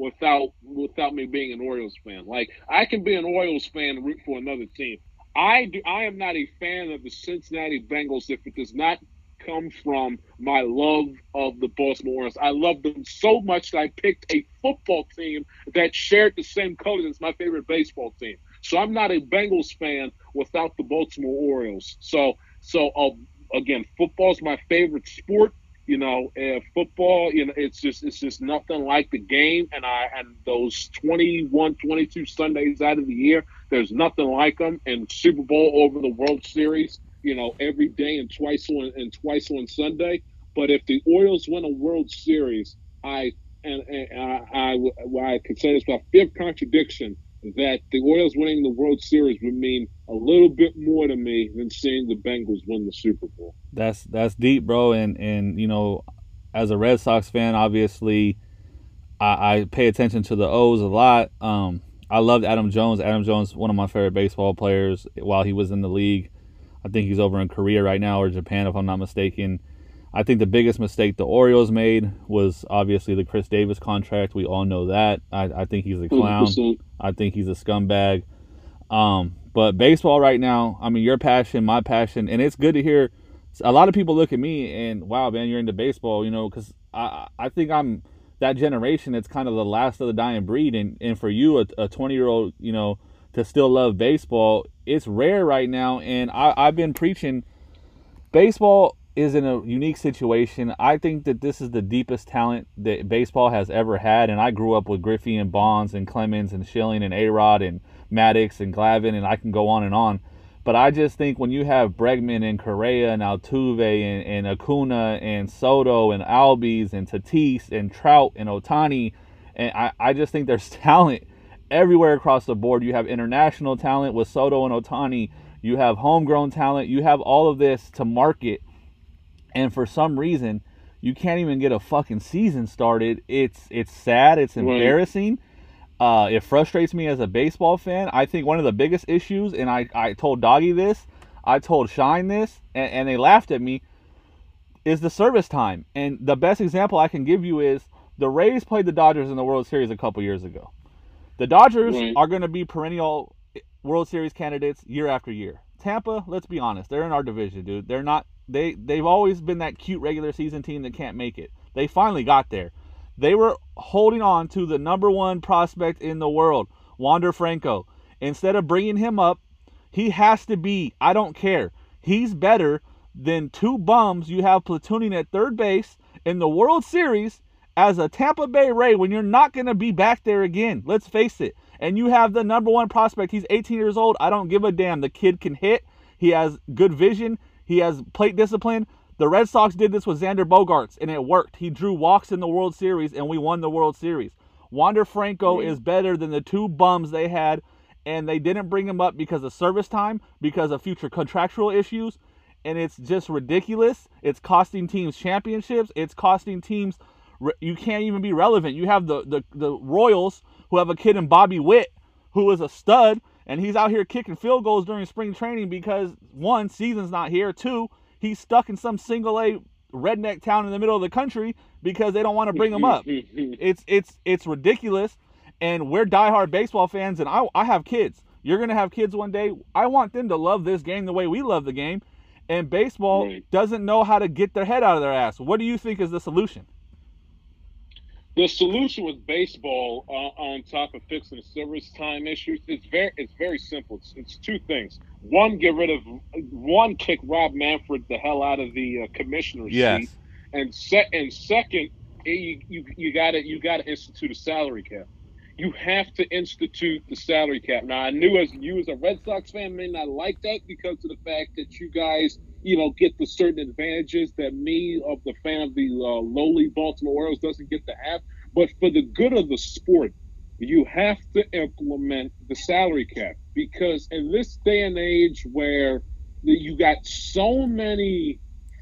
C: without without me being an Orioles fan. Like I can be an Orioles fan and root for another team. I do. I am not a fan of the Cincinnati Bengals if it does not come from my love of the Baltimore Orioles. I love them so much that I picked a football team that shared the same colors as my favorite baseball team. So I'm not a Bengals fan without the Baltimore Orioles. So so uh, again, football's my favorite sport. You know, football. You know, it's just it's just nothing like the game. And I and those 21, 22 Sundays out of the year, there's nothing like them. And Super Bowl over the World Series you know, every day and twice on and twice on Sunday. But if the Orioles win a World Series, I and, and I, I, I could say this my fifth contradiction that the Orioles winning the World Series would mean a little bit more to me than seeing the Bengals win the Super Bowl.
B: That's that's deep, bro. And and you know, as a Red Sox fan, obviously, I, I pay attention to the O's a lot. Um, I loved Adam Jones. Adam Jones, one of my favorite baseball players while he was in the league. I think he's over in Korea right now or Japan, if I'm not mistaken. I think the biggest mistake the Orioles made was obviously the Chris Davis contract. We all know that. I, I think he's a clown.
C: 100%.
B: I think he's a scumbag. Um, but baseball right now, I mean, your passion, my passion, and it's good to hear. A lot of people look at me and wow, man, you're into baseball, you know, because I I think I'm that generation. It's kind of the last of the dying breed, and and for you, a 20 year old, you know, to still love baseball, it's rare right now. And I I've been preaching baseball is in a unique situation. I think that this is the deepest talent that baseball has ever had. And I grew up with Griffey and Bonds and Clemens and Schilling and A-Rod and Maddux and Glavine, and I can go on and on. But I just think when you have Bregman and Correa and Altuve and, and Acuna and Soto and Albies and Tatis and Trout and Ohtani, and I, I just think there's talent everywhere across the board. You have international talent with Soto and Ohtani. You have homegrown talent. You have all of this to market and for some reason you can't even get a fucking season started it's it's sad it's
C: Right.
B: embarrassing uh, it frustrates me as a baseball fan i think one of the biggest issues and i, I told doggy this i told shine this and, and they laughed at me is the service time and the best example i can give you is the rays played the dodgers in the world series a couple years ago the dodgers
C: Right.
B: are going to be perennial World Series candidates year after year. Tampa, let's be honest, they're in our division, dude. They're not they they've always been that cute regular season team that can't make it. They finally got there. They were holding on to the number one prospect in the world, Wander Franco. Instead of bringing him up, he has to be, I don't care. He's better than two bums you have platooning at third base in the World Series as a Tampa Bay Ray when you're not going to be back there again. Let's face it. And you have the number one prospect. He's 18 years old. I don't give a damn. The kid can hit. He has good vision. He has plate discipline. The Red Sox did this with Xander Bogaerts, and it worked. He drew walks in the World Series, and we won the World Series. Wander Franco is better than the two bums they had, and they didn't bring him up because of service time, because of future contractual issues, and it's just ridiculous. It's costing teams championships. It's costing teams. You can't even be relevant. You have the the, the Royals who have a kid in Bobby Witt who is a stud, and he's out here kicking field goals during spring training because one season's not here. Two, he's stuck in some single A redneck town in the middle of the country because they don't want to bring him up. it's it's it's ridiculous, and we're diehard baseball fans, and I I have kids. You're gonna have kids one day. I want them to love this game the way we love the game, and baseball doesn't know how to get their head out of their ass. What do you think is the solution?
C: The solution with baseball uh, on top of fixing the service time issues is very it's very simple. It's, it's, two things. One, get rid of one, kick Rob Manfred the hell out of the uh, commissioner's yes. seat, and set and second, you you you got to you got to institute a salary cap you have to institute the salary cap. Now, I knew as you as a Red Sox fan may not like that because of the fact that you guys, you know, get the certain advantages that me, of the fan of the uh, lowly Baltimore Orioles, doesn't get to have. But for the good of the sport, you have to implement the salary cap because in this day and age where you got so many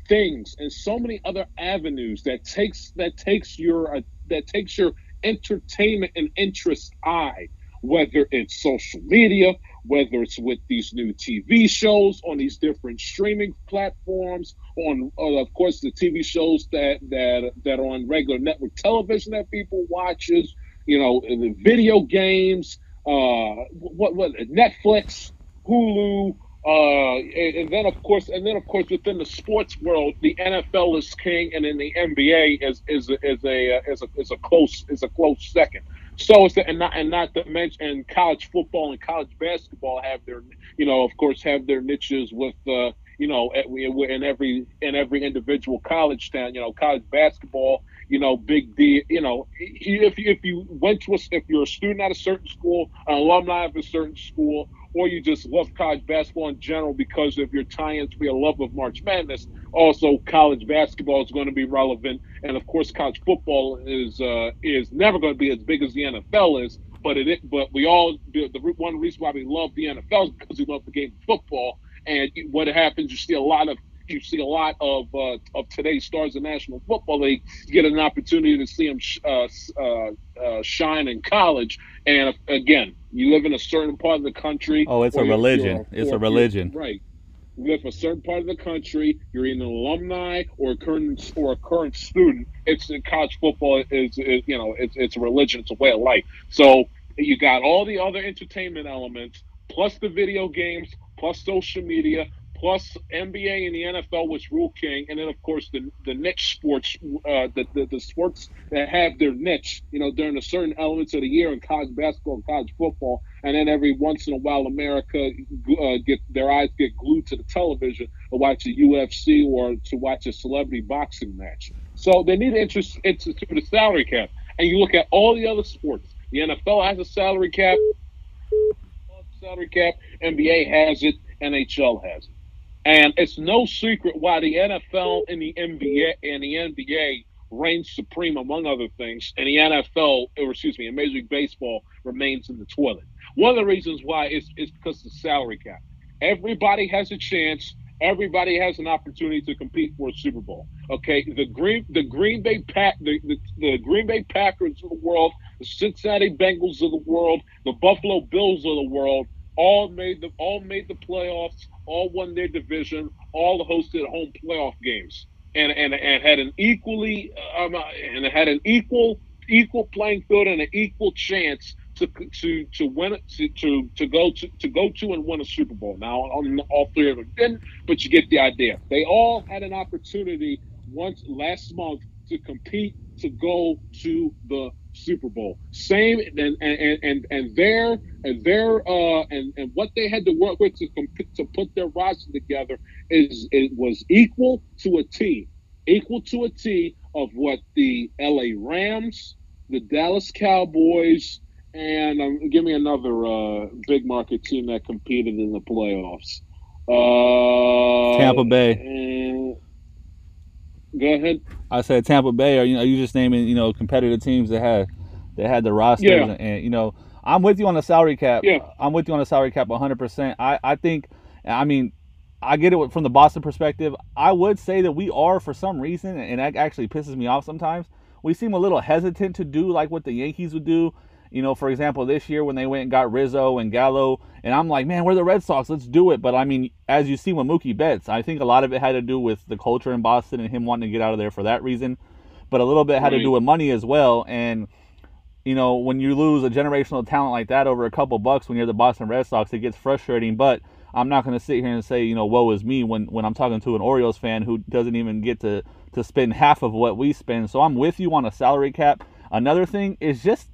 C: things and so many other avenues that takes that takes your uh, that takes your entertainment and interest eye, whether it's social media, whether it's with these new TV shows on these different streaming platforms, on uh, of course the TV shows that that that are on regular network television that people watches, you know, the video games, uh, what what Netflix, Hulu, uh, and, and, then of course, and then of course, within the sports world, the NFL is king, and then the NBA is is is a uh, is a is a close is a close second. So it's and not and not to mention, and college football and college basketball have their you know of course have their niches with uh, you know in every in every individual college town. You know, college basketball. You know, big D. You know, if if you went to a, if you're a student at a certain school, an alumni of a certain school, or you just love college basketball in general because of your tie-in to your love of March Madness. Also, college basketball is going to be relevant, and of course, college football is uh, is never going to be as big as the NFL is. But it, but we all the, one reason why we love the NFL is because we love the game of football. And what happens, you see a lot of you see a lot of uh, of today's stars in National Football League get an opportunity to see them sh- uh, uh, uh, shine in college. And again, you live in a certain part of the country.
B: Oh, it's a religion. It's a religion.
C: Right. You live in a certain part of the country. You're either an alumni or a current or a current student. It's college football is, is you know it's it's a religion. It's a way of life. So you got all the other entertainment elements plus the video games plus social media plus NBA and the NFL, was rule king, and then of course the the niche sports, uh, the, the, the sports that have their niche, you know, during a certain elements of the year in college basketball and college football, and then every once in a while America uh, get their eyes get glued to the television to watch a UFC or to watch a celebrity boxing match. So they need interest into the salary cap, and you look at all the other sports. The NFL has a salary cap. Salary cap. NBA has it. NHL has it. And it's no secret why the NFL and the NBA and the NBA reign supreme among other things, and the NFL, or excuse me, and Major League Baseball remains in the toilet. One of the reasons why is, is because of the salary cap. Everybody has a chance. Everybody has an opportunity to compete for a Super Bowl. Okay, the Green the Green Bay Pack the, the, the Green Bay Packers of the world, the Cincinnati Bengals of the world, the Buffalo Bills of the world all made the all made the playoffs, all won their division, all hosted home playoff games, and and, and had an equally um, and had an equal equal playing field and an equal chance to to to win to to, to go to, to go to and win a Super Bowl. Now, all three of them didn't, but you get the idea. They all had an opportunity once last month to compete to go to the Super Bowl. Same and and and and their and their uh and and what they had to work with to comp- to put their roster together is it was equal to a T, equal to a T of what the L.A. Rams, the Dallas Cowboys, and um, give me another uh, big market team that competed in the playoffs. Uh,
B: Tampa Bay.
C: And, go ahead.
B: I said Tampa Bay. Are you know you just naming you know competitive teams that had that had the rosters
C: Yeah.
B: and, and, you know I'm with you on the salary cap.
C: Yeah.
B: I'm with you on the salary cap 100. percent I I think I mean I get it from the Boston perspective. I would say that we are for some reason, and that actually pisses me off sometimes. We seem a little hesitant to do like what the Yankees would do. You know, for example, this year when they went and got Rizzo and Gallo, and I'm like, man, we're the Red Sox, let's do it. But I mean, as you see with Mookie Betts, I think a lot of it had to do with the culture in Boston and him wanting to get out of there for that reason. But a little bit had to do with money as well. And you know, when you lose a generational talent like that over a couple bucks when you're the Boston Red Sox, it gets frustrating. But I'm not going to sit here and say, you know, woe is me when, when I'm talking to an Orioles fan who doesn't even get to, to spend half of what we spend. So I'm with you on a salary cap. Another thing is just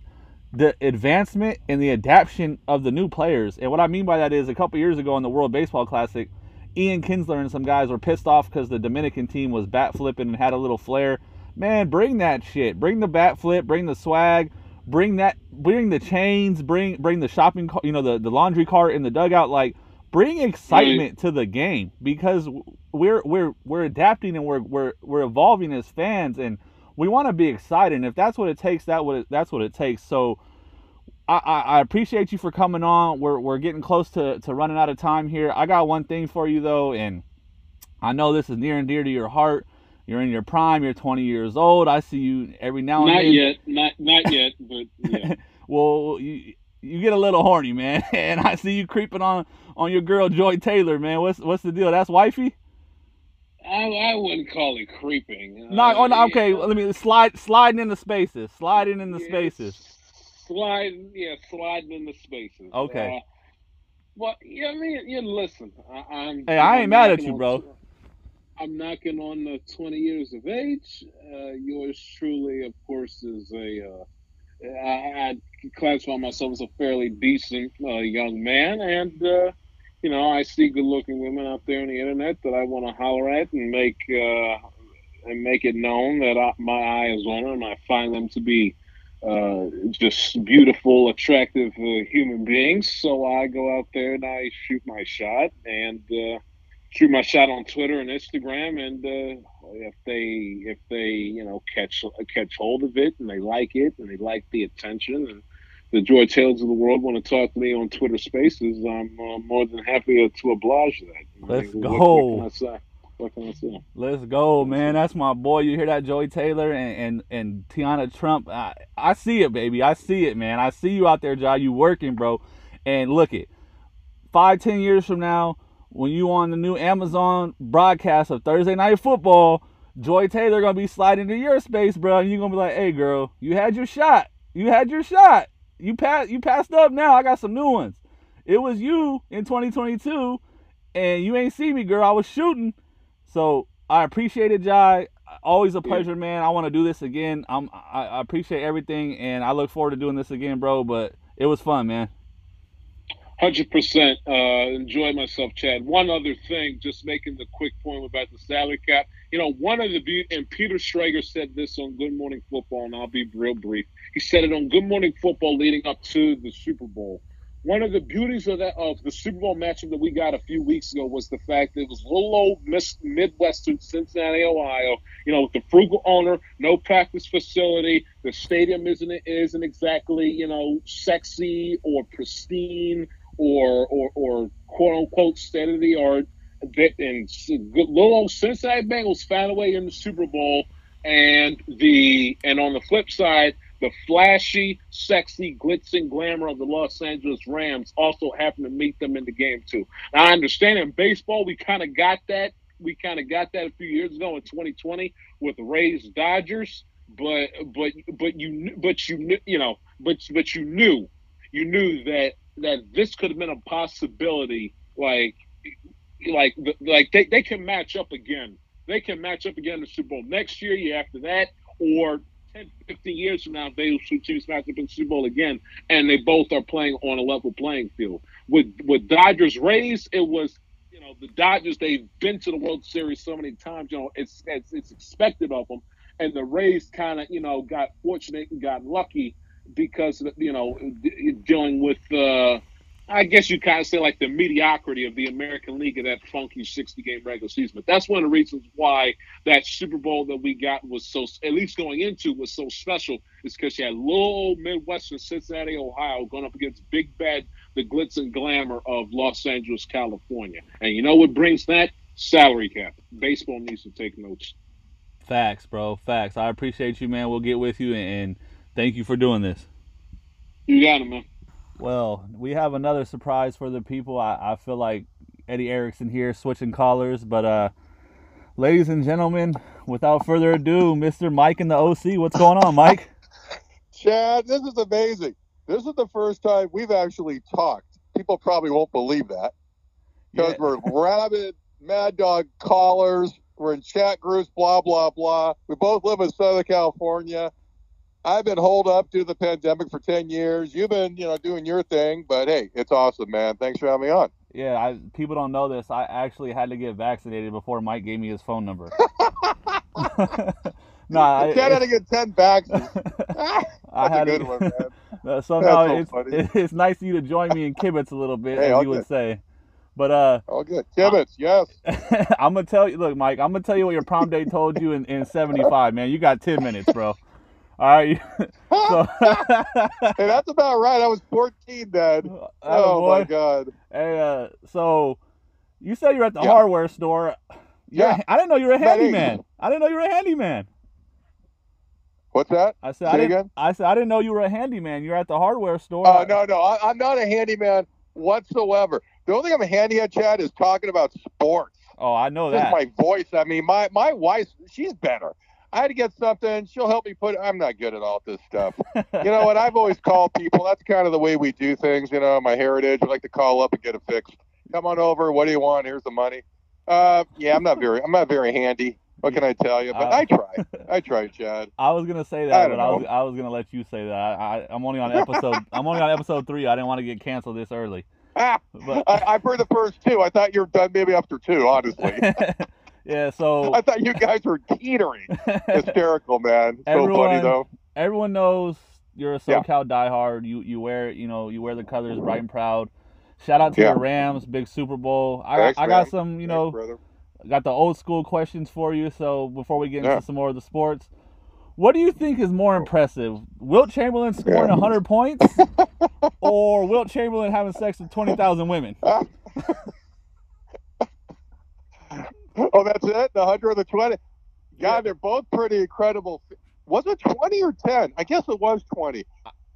B: the advancement and the adaptation of the new players. And what I mean by that is a couple years ago in the World Baseball Classic, Ian Kinsler and some guys were pissed off because the Dominican team was bat flipping and had a little flair. Man, bring that shit. Bring the bat flip. Bring the swag. Bring that. Bring the chains. Bring bring the shopping. car- You know the the laundry cart in the dugout. Like bring excitement to the game because we're we're we're adapting and we're we're we're evolving as fans and we want to be excited. And if that's what it takes, that what it, that's what it takes. So I, I, I appreciate you for coming on. We're, we're getting close to, to running out of time here. I got one thing for you though, and I know this is near and dear to your heart. You're in your prime. You're 20 years old. I see you every now and
C: Not
B: then.
C: yet, not not yet, but yeah.
B: Well, you you get a little horny, man, and I see you creeping on on your girl Joy Taylor, man. What's what's the deal? That's wifey.
C: I, I wouldn't call it creeping.
B: No,
C: Uh,
B: oh, no, okay.
C: yeah.
B: Let me slide sliding into spaces. Sliding into
C: Yeah,
B: spaces.
C: Sliding, yeah, sliding in the spaces.
B: Okay.
C: Uh, well, yeah, I mean, yeah, listen. I, I'm.
B: Hey, I ain't
C: I'm
B: mad at you, bro.
C: I'm knocking on the 20 years of age. Uh, yours truly, of course, is a. Uh, I, I classify myself as a fairly decent uh, young man, and uh, you know, I see good-looking women out there on the internet that I want to holler at and make uh, and make it known that I, my eye is on them. I find them to be uh, just beautiful, attractive uh, human beings. So I go out there and I shoot my shot and uh, shoot my shot on Twitter and Instagram. And uh, if they if they you know catch catch hold of it and they like it and they like the attention and the Joy Tails of the world want to talk to me on Twitter Spaces, I'm uh, more than happy to oblige that.
B: Let's
C: What-
B: go.
C: What, can I say? What can I say?
B: Let's go, man. That's my boy. You hear that, Joy Taylor and and, and Tiana Trump. I, I see it, baby. I see it, man. I see you out there, Jai. You working, bro. And look it. Five, ten years from now, when you on the new Amazon broadcast of Thursday Night Football, Joy Taylor gonna be sliding into your space, bro. And you gonna be like, "Hey, girl, you had your shot. You had your shot. You passed. You passed up. Now I got some new ones. It was you in 2022, and you ain't see me, girl. I was shooting." So I appreciate it, Jai. Always a pleasure, man. I want to do this again. I'm, I, I appreciate everything, and I look forward to doing this again, bro. But it was fun, man.
C: Hundred percent. Uh, enjoy myself, Chad. One other thing, just making the quick point about the salary cap. You know, one of the be- and Peter Schrager said this on Good Morning Football, and I'll be real brief. He said it on Good Morning Football leading up to the Super Bowl. One of the beauties of that of the Super Bowl matchup that we got a few weeks ago was the fact that it was little old Miss Midwestern Cincinnati, Ohio. You know, with the frugal owner, no practice facility, the stadium isn't isn't exactly you know sexy or pristine or or, or quote unquote state of the art. And s- good- little Cincinnati Bengals found a way in the Super Bowl, and the and on the flip side, the flashy, sexy, glitz and glamour of the Los Angeles Rams also happened to meet them in the game too. Now I understand in baseball we kind of got that. We kind of got that a few years ago in 2020 with Rays Dodgers, but but but you but you you know but but you knew you knew that that this could have been a possibility. Like, like, like they, they can match up again. They can match up again in the Super Bowl next year, year after that, or 10, 15 years from now, they two teams match up in the Super Bowl again, and they both are playing on a level playing field. With with Dodgers Rays, it was you know the Dodgers. They've been to the World Series so many times. You know it's it's, it's expected of them, and the Rays kind of you know got fortunate and got lucky because you know dealing with. Uh, I guess you kind of say like the mediocrity of the American League of that funky 60 game regular season. But that's one of the reasons why that Super Bowl that we got was so, at least going into, was so special, is because you had little old Midwestern Cincinnati, Ohio, going up against Big Bad, the glitz and glamour of Los Angeles, California. And you know what brings that? Salary cap. Baseball needs to take notes.
B: Facts, bro. Facts. I appreciate you, man. We'll get with you and thank you for doing this.
C: You got it, man.
B: Well, we have another surprise for the people. I, I feel like Eddie Erickson here switching callers, but uh ladies and gentlemen, without further ado, Mr. Mike in the OC. What's going on, Mike?
D: Chad, this is amazing. This is the first time we've actually talked. People probably won't believe that because yeah. we're rabid mad dog callers. We're in chat groups, blah blah blah. We both live in Southern California. I've been holed up due to the pandemic for 10 years. You've been, you know, doing your thing, but hey, it's awesome, man. Thanks for having me on.
B: Yeah, I, people don't know this. I actually had to get vaccinated before Mike gave me his phone number.
D: no, I had to get 10 vaccines.
B: I had a good one, man. So now so it's, it's nice of you to join me in kibitz a little bit, hey, as you would say. But uh,
D: all good. Kibitz, yes.
B: I'm gonna tell you. Look, Mike. I'm gonna tell you what your prom date told you in, in '75. Man, you got 10 minutes, bro. All right.
D: so hey, that's about right. I was 14 then. Oh, oh my god.
B: Hey, uh, so you said you're at the yeah. hardware store. You're
D: yeah.
B: A, I didn't know you were a handyman. I didn't know you were a handyman.
D: What's that?
B: I said Say I didn't. Again? I said I didn't know you were a handyman. You're at the hardware store.
D: Oh uh, no, no, I, am not a handyman whatsoever. The only thing I'm a handy at, Chad, is talking about sports.
B: Oh, I know that.
D: my voice. I mean, my my wife, she's better. I had to get something. She'll help me put. I'm not good at all this stuff. you know what? I've always called people. That's kind of the way we do things. You know, my heritage. I like to call up and get it fixed. Come on over. What do you want? Here's the money. Uh, yeah, I'm not very. I'm not very handy. What can I tell you? But uh, I try. I try, Chad.
B: I was gonna say that, I but I was I was gonna let you say that. I, I am only on episode. I'm only on episode three. I didn't want to get canceled this early.
D: Ah, but... I, I've heard the first two. I thought you were done maybe after two. Honestly.
B: Yeah, so
D: I thought you guys were teetering. Hysterical, man. So everyone, funny though.
B: Everyone knows you're a SoCal yeah. diehard. You you wear you know you wear the colors bright and proud. Shout out to yeah. the Rams, big Super Bowl. I Thanks, I got some you know Thanks, got the old school questions for you. So before we get into yeah. some more of the sports, what do you think is more impressive? Wilt Chamberlain scoring yeah. 100 points or Wilt Chamberlain having sex with 20,000 women?
D: Oh, that's it? The 100 or the 20? God, yeah. they're both pretty incredible. Was it 20 or 10? I guess it was 20.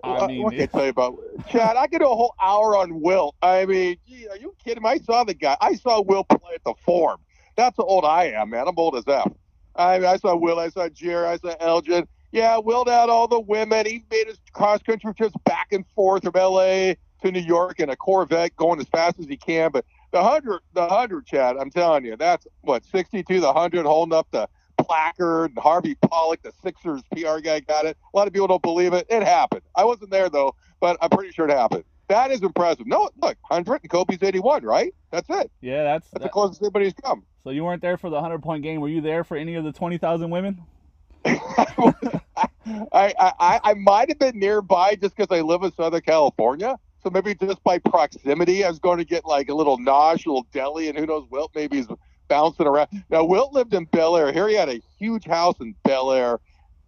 D: I uh, mean, what can I tell you about Chad? I could do a whole hour on Wilt. I mean, gee, are you kidding me? I saw the guy. I saw Wilt play at the Forum. That's how old I am, man. I'm old as F. I, I saw Wilt. I saw Jerry. I saw Elgin. Yeah, Wilt had all the women. He made his cross country trips back and forth from L.A. to New York in a Corvette, going as fast as he can. But the hundred, the hundred, Chad. I'm telling you, that's what 62, the hundred, holding up the placard. And Harvey Pollock, the Sixers PR guy, got it. A lot of people don't believe it. It happened. I wasn't there though, but I'm pretty sure it happened. That is impressive. No, look, hundred and Kobe's 81, right? That's it.
B: Yeah, that's
D: that's that, the closest anybody's come.
B: So you weren't there for the hundred point game. Were you there for any of the twenty thousand women?
D: I, I I might have been nearby just because I live in Southern California. So maybe just by proximity, I was going to get like a little nosh, a little deli, and who knows, Wilt maybe he's bouncing around. Now, Wilt lived in Bel Air. Here he had a huge house in Bel Air,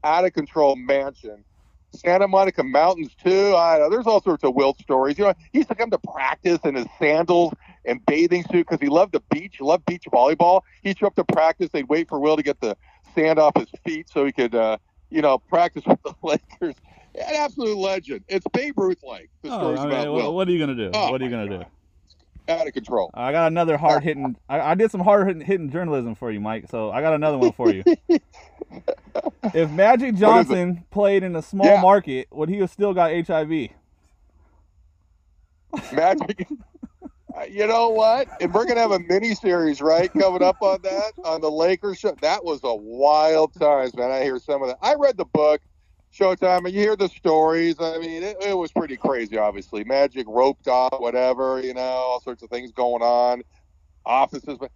D: out of control mansion. Santa Monica Mountains too. I know there's all sorts of Wilt stories. You know, he used to come to practice in his sandals and bathing suit because he loved the beach. He loved beach volleyball. He'd show up to practice. They'd wait for Wilt to get the sand off his feet so he could, uh, you know, practice with the Lakers an absolute legend. It's Babe Ruth like. The oh, I mean, about Wilt.
B: What are you gonna do? Oh, what are you gonna God. do?
D: Out of control.
B: I got another hard hitting. I, I, did some hard hitting, hitting journalism for you, Mike. So I got another one for you. if Magic Johnson played in a small yeah. market, would he have still got HIV?
D: Magic. Uh, you know what? And we're gonna have a mini series, right, coming up on that on the Lakers show. That was a wild times, man. I hear some of that. I read the book, Showtime, and you hear the stories. I mean, it, it was pretty crazy. Obviously, Magic roped off, whatever, you know, all sorts of things going on, offices, but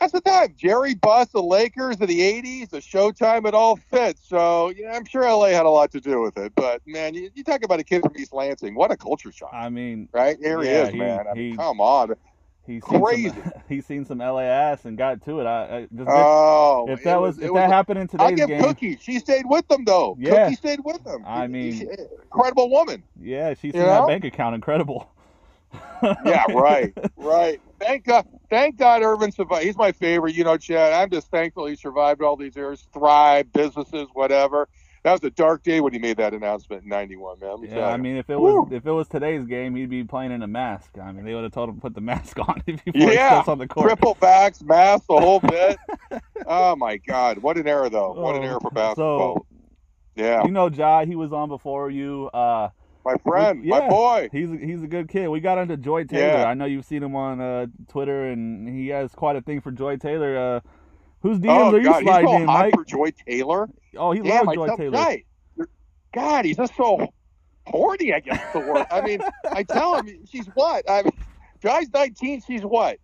D: that's the time. Jerry Buss, the Lakers of the '80s, the Showtime, it all fits. So yeah, I'm sure LA had a lot to do with it. But man, you, you talk about a kid from East Lansing. What a culture shock!
B: I mean,
D: right here
B: yeah,
D: he is,
B: he,
D: man. I mean, come on,
B: he's
D: crazy.
B: Seen some, he's seen some LA ass and got to it. I, I just
D: oh,
B: if that was,
D: was
B: if that happened in today's
D: give
B: game,
D: Cookie. She stayed with them though.
B: Yeah.
D: Cookie stayed with them.
B: I mean,
D: She- incredible woman.
B: yeah, she's seen that bank account incredible.
D: Yeah, right, right. Thank God, thank God, Earvin survived. He's my favorite. You know, Chad. I'm just thankful he survived all these years, thrived, businesses, whatever. That was a dark day when he made that announcement in '91, man. Let me tell
B: Yeah, I mean, if it was if it was today's game, he'd be playing in a mask. I mean, they would have told him to put the mask on before he
D: Yeah,
B: steps on the court.
D: triple backs, mass, the whole bit. oh my God, what an era though! What an
B: Oh,
D: era for basketball. yeah,
B: You know, Jai, he was on before you. Uh,
D: my friend,
B: yeah.
D: my boy.
B: he's he's a good kid. We got into Joy Taylor.
D: Yeah.
B: I know you've seen him on uh, Twitter, and he has quite a thing for Joy Taylor. Uh, whose DMs
D: Oh
B: are you
D: God, he's
B: sliding
D: so
B: in,
D: hot
B: Mike?
D: for Joy Taylor.
B: Oh, he
D: yeah,
B: loves Joy Taylor.
D: guy. God, he's just so horny. I guess the word. I mean, I tell him she's what? I mean, Joy's 19. She's what?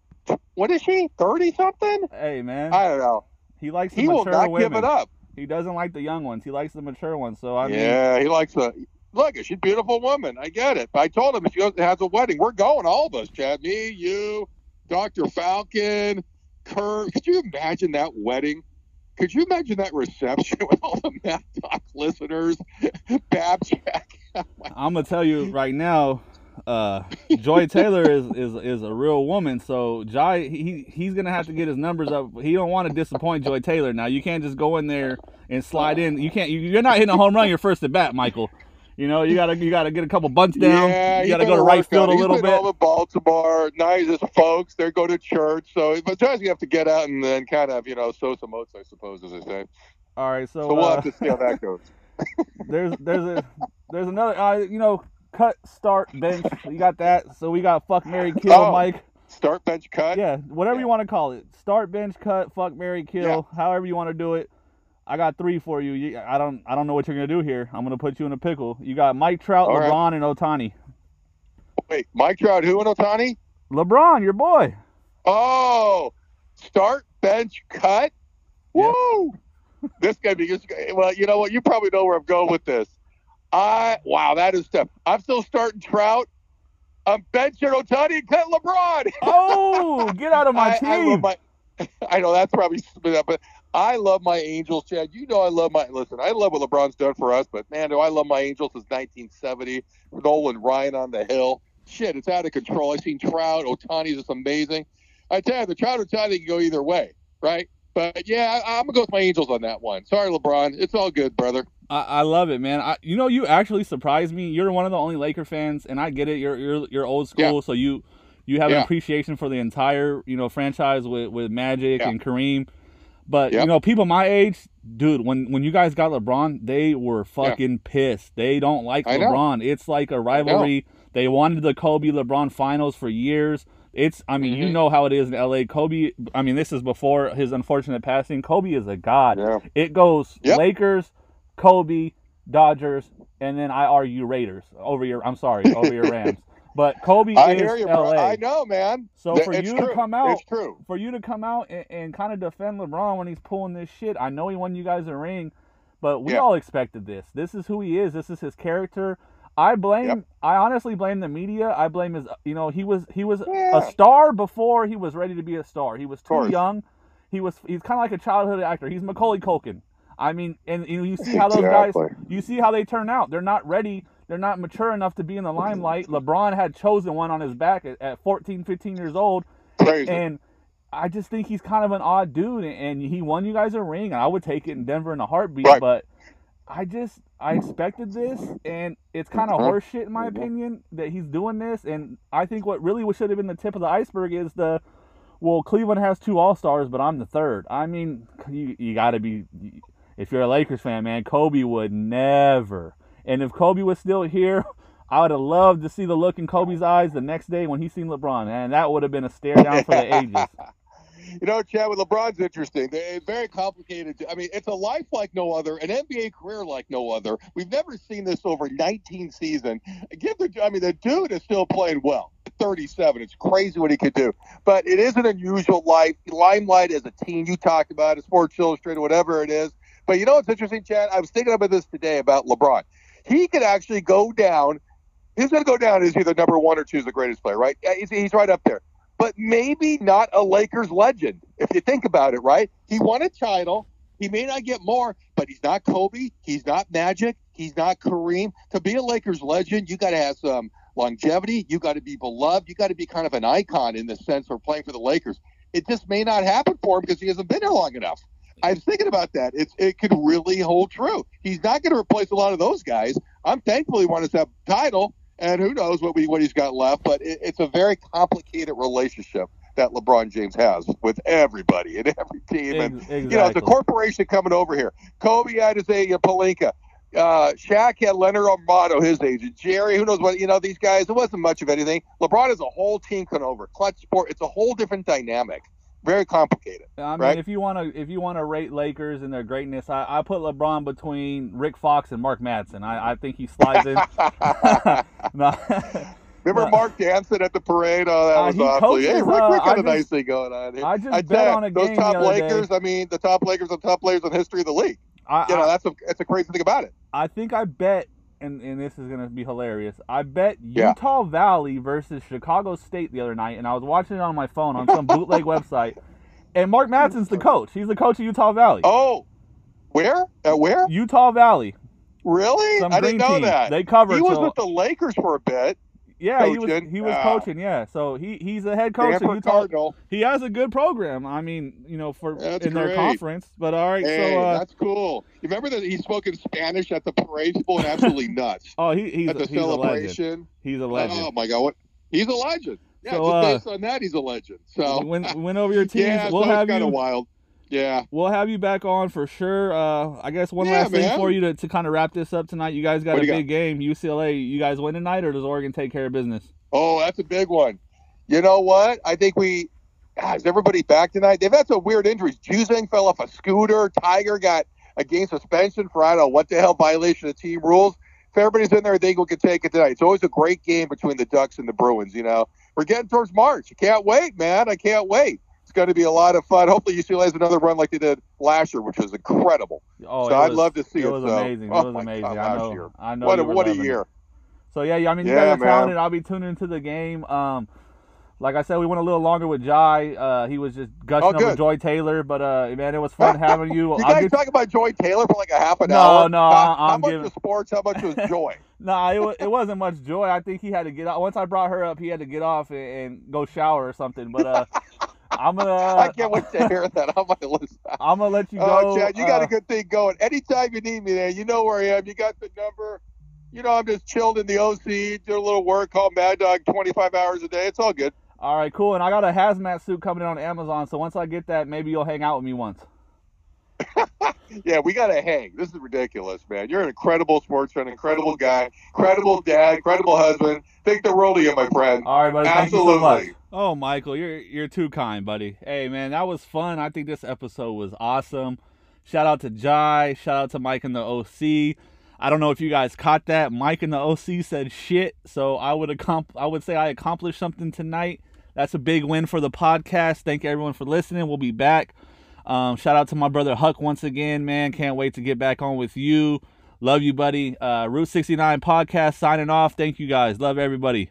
D: What is she? 30 something?
B: Hey man,
D: I don't know.
B: he likes the
D: He will
B: mature
D: not
B: women.
D: give it up.
B: He doesn't like the young ones. He likes the mature ones. So I mean,
D: yeah, he likes the. Look, she's a beautiful woman. I get it. But I told him if she has a wedding, we're going, all of us, Chad. Me, you, Dr. Falcon, Could you imagine that wedding? Could you imagine that reception with all the Mad Dog listeners? Babjack.
B: I'm gonna tell you right now, uh, Joy Taylor is, is is a real woman. So Jai, he he's gonna have to get his numbers up. He don't want to disappoint Joy Taylor. Now you can't just go in there and slide in. You can't. you- You're not hitting a home run your first at bat, Michael. You know you gotta you gotta get a couple bunts down.
D: Yeah,
B: you gotta go to right field
D: out.
B: a little bit.
D: All in Baltimore, nice as folks. They go to church, so but sometimes you have to get out and then kind of you know sow some oats, I suppose, as they say.
B: All right, so,
D: So we'll
B: uh,
D: have to see how that goes.
B: there's there's a there's another uh, you know cut start bench. You got that. So we got fuck Mary kill
D: Oh.
B: Mike.
D: Start bench cut.
B: Yeah, whatever you want to call it. Start, bench, cut, fuck, Mary, kill, however you want to do it. I got three for you. you. I don't I don't know what you're gonna do here. I'm gonna put you in a pickle. You got Mike Trout,
D: All right.
B: LeBron, and Ohtani.
D: Wait, Mike Trout, who and Ohtani?
B: LeBron, your boy.
D: Oh, start bench cut.
B: Yeah.
D: Woo! this gonna be just well. You know what? You probably know where I'm going with this. I wow, that is tough. I'm still starting Trout. I'm benching Ohtani and cut LeBron.
B: Oh, get out of my
D: I, I
B: team.
D: my. I know that's probably, stupid, but I love my Angels, Chad. You know I love my. Listen, I love what LeBron's done for us, but man, do I love my Angels since 1970. Nolan Ryan on the hill. Shit, it's out of control. I've seen Trout, Ohtani's just amazing. I tell you, the Trout or Ohtani can go either way, right? But yeah, I, I'm gonna go with my Angels on that one. Sorry, LeBron. It's all good, brother.
B: I, I love it, man. I, you know, you actually surprised me. You're one of the only Laker fans, and I get it. You're you're you're old school, so you you have an appreciation for the entire you know franchise with with Magic
D: Yeah.
B: and Kareem. But you know, people my age, dude, when when you guys got LeBron, they were fucking pissed. They don't like
D: I know.
B: LeBron. It's like a rivalry. They wanted the Kobe LeBron finals for years. It's I mean, you
D: Mhm.
B: know how it is in LA. Kobe I mean, this is before his unfortunate passing. Kobe is a god.
D: Yeah.
B: It goes
D: Yep.
B: Lakers, Kobe, Dodgers, and then I argue Raiders over your. I'm sorry, over your Rams. But Kobe
D: I
B: is
D: hear you,
B: LA.
D: bro. I know, man.
B: So for
D: it's
B: you
D: true.
B: to come out, for you to come out and, and kind of defend LeBron when he's pulling this shit. I know he won you guys a ring, but we
D: Yeah.
B: all expected this. This is who he is. This is his character. I blame.
D: Yep.
B: I honestly blame the media. I blame his. You know, he was he was
D: Yeah.
B: a star before he was ready to be a star. He was too young. He was. He's kind of like a childhood actor. He's Macaulay Culkin. I mean, and you, know, you see how those guys. You see how they turn out. They're not ready. They're not mature enough to be in the limelight. LeBron had chosen one on his back at, at 14, 15 years old.
D: Crazy.
B: And I just think he's kind of an odd dude, and he won you guys a ring, and I would take it in Denver in a heartbeat.
D: Right.
B: But I just I expected this, and it's kind of
D: Mhm.
B: horseshit in my opinion that he's doing this. And I think what really should have been the tip of the iceberg is the well, Cleveland has two All Stars, but I'm the third. I mean, you you got to be if you're a Lakers fan, man. Kobe would never. And if Kobe was still here, I would have loved to see the look in Kobe's eyes the next day when he seen LeBron, and that would have been a stare down for the ages.
D: You know, Chad, with LeBron's interesting. They're very complicated. I mean, it's a life like no other, an NBA career like no other. We've never seen this over 19 seasons. Give the, I mean, the dude is still playing well. 37. It's crazy what he could do. But it is an unusual life. Limelight as a team, you talked about it, Sports Illustrated, whatever it is. But you know what's interesting, Chad? I was thinking about this today about LeBron. He could actually go down. He's going to go down as either number one or two as the greatest player, right? He's, he's right up there but maybe not a Lakers legend. If you think about it, right? He won a title. He may not get more, but he's not Kobe. He's not Magic. He's not Kareem. To be a Lakers legend, you got to have some longevity. You got to be beloved. You got to be kind of an icon in the sense of playing for the Lakers. It just may not happen for him because he hasn't been there long enough. I was thinking about that. It's, it could really hold true. He's not going to replace a lot of those guys. I'm thankful he won his title, and who knows what we what he's got left. But it, it's a very complicated relationship that LeBron James has with everybody and every team, and exactly. you know the corporation coming over here. Kobe had his a Pelinka. Uh, Shaq had Leonard Armato, his agent. Jerry, who knows what, you know, these guys, it wasn't much of anything. LeBron is a whole team coming over. Klutch sport, it's a whole different dynamic very complicated. I mean, right?
B: if you want to if you want to rate Lakers and their greatness, I, I put LeBron between Rick Fox and Mark Madsen. I, I think he slides in.
D: no. Remember Mark dancing at the parade? Oh, that uh, was uh, awesome. Hey, Rick, uh, we got a nice thing going on here.
B: I just I bet on a game.
D: those
B: game
D: top Lakers. Day. I mean, the top Lakers are top players in history of the league. I, you know, that's a that's a crazy thing about it.
B: I think I bet and, and this is gonna be hilarious. I bet Utah yeah. Valley versus Chicago State the other night, and I was watching it on my phone on some bootleg website. And Mark Madsen's the coach. He's the coach of Utah Valley.
D: Oh, where? At where?
B: Utah Valley.
D: Really? Some I didn't know
B: team.
D: that.
B: They covered.
D: He was with the Lakers for a bit.
B: Yeah, coaching. he was. He was uh, coaching. Yeah, so he he's a head coach
D: of
B: Utah. Cardinal. He has a good program. I mean, you know, for that's in great. their conference. But all right,
D: hey,
B: so uh,
D: that's cool. You remember that he spoke in Spanish at the parade? People went absolutely nuts.
B: oh, he, he's
D: at the
B: he's
D: celebration.
B: A legend. He's a legend.
D: Oh my god, what? He's a legend. Yeah, so, just uh, based on that, he's a legend. So
B: win, win over your teams.
D: yeah,
B: we'll
D: so
B: have
D: kind
B: you.
D: of wild. Yeah.
B: We'll have you back on for sure. Uh, I guess one
D: yeah,
B: last
D: man.
B: thing for you to, to kind of wrap this up tonight. You guys got what a big got? game. UCLA, you guys win tonight, or does Oregon take care of business?
D: Oh, that's a big one. You know what? I think we. God, is everybody back tonight? They've had some weird injuries. Juzang fell off a scooter. Tiger got a game suspension for I don't know what the hell violation of team rules. If everybody's in there, I think we can take it tonight. It's always a great game between the Ducks and the Bruins. You know, we're getting towards March. I can't wait, man. I can't wait going to be a lot of fun. Hopefully, UCLA has another run like they did last year, which was incredible.
B: Oh,
D: so I'd
B: was,
D: love to see
B: it.
D: It
B: was
D: so.
B: amazing.
D: Oh,
B: it was amazing.
D: God,
B: I know.
D: Year.
B: I know.
D: What a, what
B: a
D: year.
B: It. So yeah. I mean, you
D: yeah,
B: guys are talented. I'll be tuning into the game. Um, like I said, we went a little longer with Jai. Uh, he was just gushing
D: oh,
B: over Joy Taylor, but uh, man, it was fun having you.
D: you guys get... talk about Joy Taylor for like a half an
B: no,
D: hour.
B: No, no,
D: how,
B: I'm
D: how much
B: giving...
D: was sports? How much was Joy?
B: no, it, was, it wasn't much joy. I think he had to get off. Once I brought her up, he had to get off and, and go shower or something. But uh, I'm gonna.
D: I can't wait to hear that. I'm gonna listen.
B: I'm gonna let you
D: oh,
B: go.
D: Oh, Chad, you got
B: uh,
D: a good thing going. Anytime you need me, there, you know where I am. You got the number. You know, I'm just chilled in the OC, do a little work, call Mad Dog 25 hours a day. It's all good.
B: All right, cool. And I got a hazmat suit coming in on Amazon, so once I get that, maybe you'll hang out with me once.
D: yeah, we got to hang. This is ridiculous, man. You're an incredible sportsman, incredible guy, incredible dad, incredible husband. Think the world of you, my friend.
B: All right, buddy.
D: Absolutely.
B: Oh, Michael, you're you're too kind, buddy. Hey, man, that was fun. I think this episode was awesome. Shout out to Jai. Shout out to Mike and the OC. I don't know if you guys caught that. Mike and the OC said shit, so I would accom- I would say I accomplished something tonight. That's a big win for the podcast. Thank everyone for listening. We'll be back um, shout out to my brother Huck once again, man. Can't wait to get back on with you. Love you, buddy. Uh, Route 69 podcast signing off. Thank you guys. Love everybody.